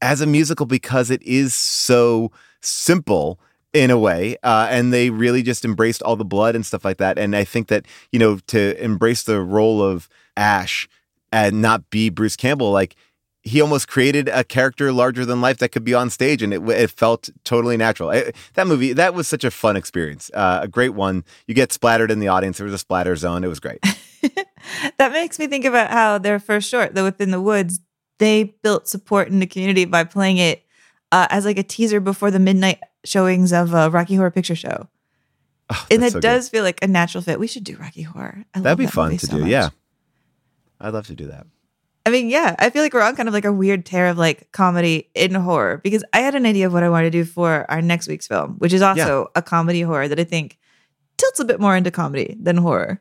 as a musical because it is so simple in a way uh, and they really just embraced all the blood and stuff like that. And i think that you know to embrace the role of ash and not be bruce campbell like he almost created a character larger than life that could be on stage and it, it felt totally natural I, that movie that was such a fun experience uh, a great one you get splattered in the audience there was a splatter zone it was great That makes me think about how their first short, The Within the Woods, they built support in the community by playing it uh, as like a teaser before the midnight showings of uh, Rocky Horror Picture Show. and that so good. does feel like a natural fit. We should do Rocky Horror. I That'd be that fun to so do. much. Yeah. I'd love to do that. I mean, yeah, I feel like we're on kind of like a weird tear of like comedy in horror because I had an idea of what I wanted to do for our next week's film, which is also a comedy horror that I think tilts a bit more into comedy than horror.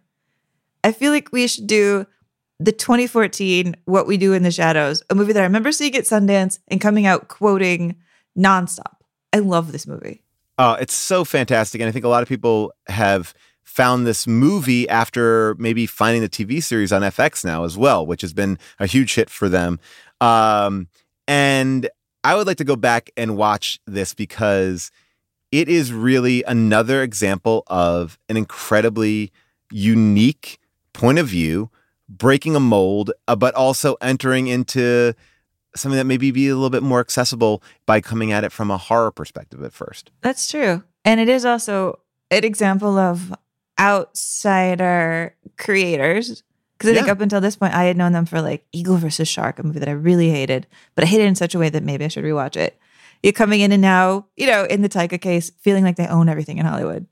I feel like we should do the 2014 What We Do in the Shadows, a movie that I remember seeing at Sundance and coming out quoting nonstop. I love this movie. Oh, it's so fantastic. And I think a lot of people have found this movie after maybe finding the TV series on FX now as well, which has been a huge hit for them. Um, and I would like to go back and watch this because it is really another example of an incredibly unique point of view, breaking a mold, uh, but also entering into something that maybe be a little bit more accessible by coming at it from a horror perspective at first. That's true. And it is also an example of outsider creators. Because I think up until this point, I had known them for like Eagle versus Shark, a movie that I really hated, but I hated it in such a way that maybe I should rewatch it. You're coming in and now, you know, in the Taika case, feeling like they own everything in Hollywood.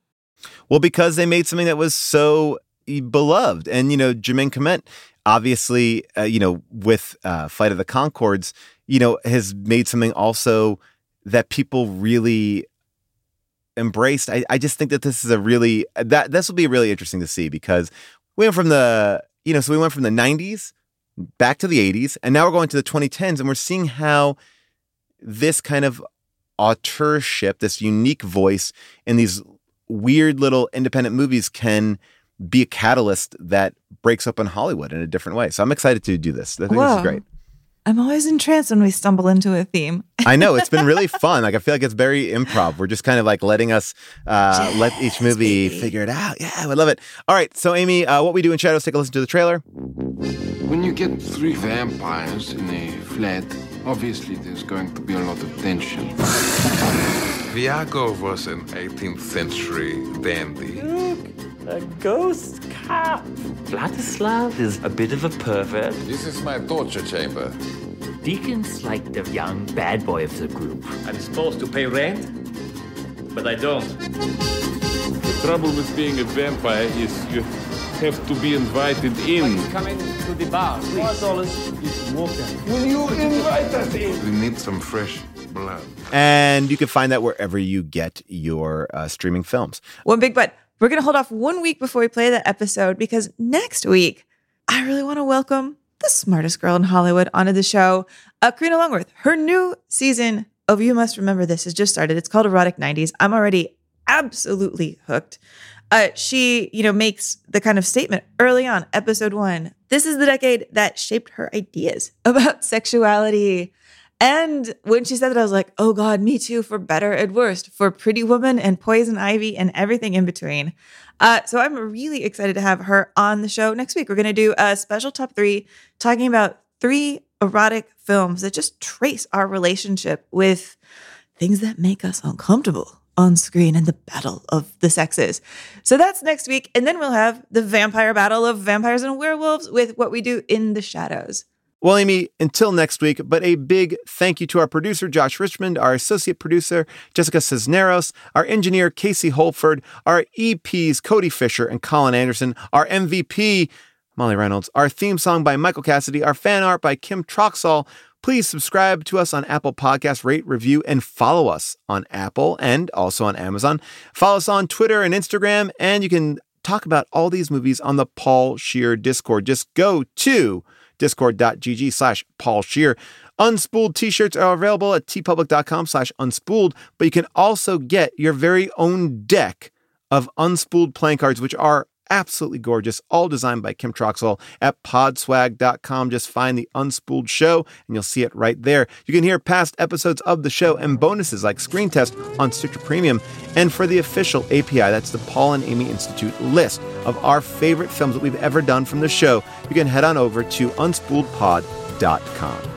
Well, because they made something that was so beloved. And, you know, Jermaine Clement, obviously, uh, you know, with uh, Flight of the Conchords, you know, has made something also that people really embraced. I, I just think that this is a really, that this will be really interesting to see because we went from the, you know, so we went from the 90s back to the 80s, and now we're going to the 2010s, and we're seeing how this kind of authorship, this unique voice in these weird little independent movies can be a catalyst that breaks open Hollywood in a different way. So I'm excited to do this. I think this is great. I'm always entranced when we stumble into a theme. I know it's been really fun. Like I feel like it's very improv. We're just kind of like letting us uh, let each movie figure it out. Yeah, I love it. All right, so Amy, uh, what we do in shadows? Take a listen to the trailer. When you get three vampires in a flat, obviously there's going to be a lot of tension. Viago was an 18th century dandy. Look, a ghost cop. Vladislav is a bit of a pervert. This is my torture chamber. Deacon's like the young bad boy of the group. I'm supposed to pay rent, but I don't. The trouble with being a vampire is you have to be invited in. Come in to the bar, please. Four dollars is water. Will you invite us in? We need some fresh And you can find that wherever you get your uh, streaming films. One big but. We're going to hold off one week before we play that episode because next week, I really want to welcome the smartest girl in Hollywood onto the show, uh, Karina Longworth. Her new season of You Must Remember This has just started. It's called Erotic 90s. I'm already absolutely hooked. Uh, she, you know, makes the kind of statement early on, episode one. This is the decade that shaped her ideas about sexuality. And when she said that, I was like, oh God, me too, for better and worst, for Pretty Woman and Poison Ivy and everything in between. Uh, so I'm really excited to have her on the show next week. We're going to do a special top three talking about three erotic films that just trace our relationship with things that make us uncomfortable on screen and the battle of the sexes. So that's next week. And then we'll have the vampire battle of vampires and werewolves with what we do in the shadows. Well, Amy, until next week, but a big thank you to our producer, Josh Richmond, our associate producer, Jessica Cisneros, our engineer, Casey Holford, our EPs, Cody Fisher and Colin Anderson, our MVP, Molly Reynolds, our theme song by Michael Cassidy, our fan art by Kim Troxall. Please subscribe to us on Apple Podcasts, rate, review, and follow us on Apple and also on Amazon. Follow us on Twitter and Instagram, and you can talk about all these movies on the Paul Scheer Discord. Just go to discord.gg slash Paul Scheer. Unspooled t-shirts are available at teepublic.com slash unspooled, but you can also get your very own deck of unspooled playing cards, which are absolutely gorgeous, all designed by Kim Troxell at podswag.com. Just find the Unspooled show and you'll see it right there. You can hear past episodes of the show and bonuses like Screen Test on Stitcher Premium. And for the official API, that's the Paul and Amy Institute list of our favorite films that we've ever done from the show, you can head on over to unspooledpod.com.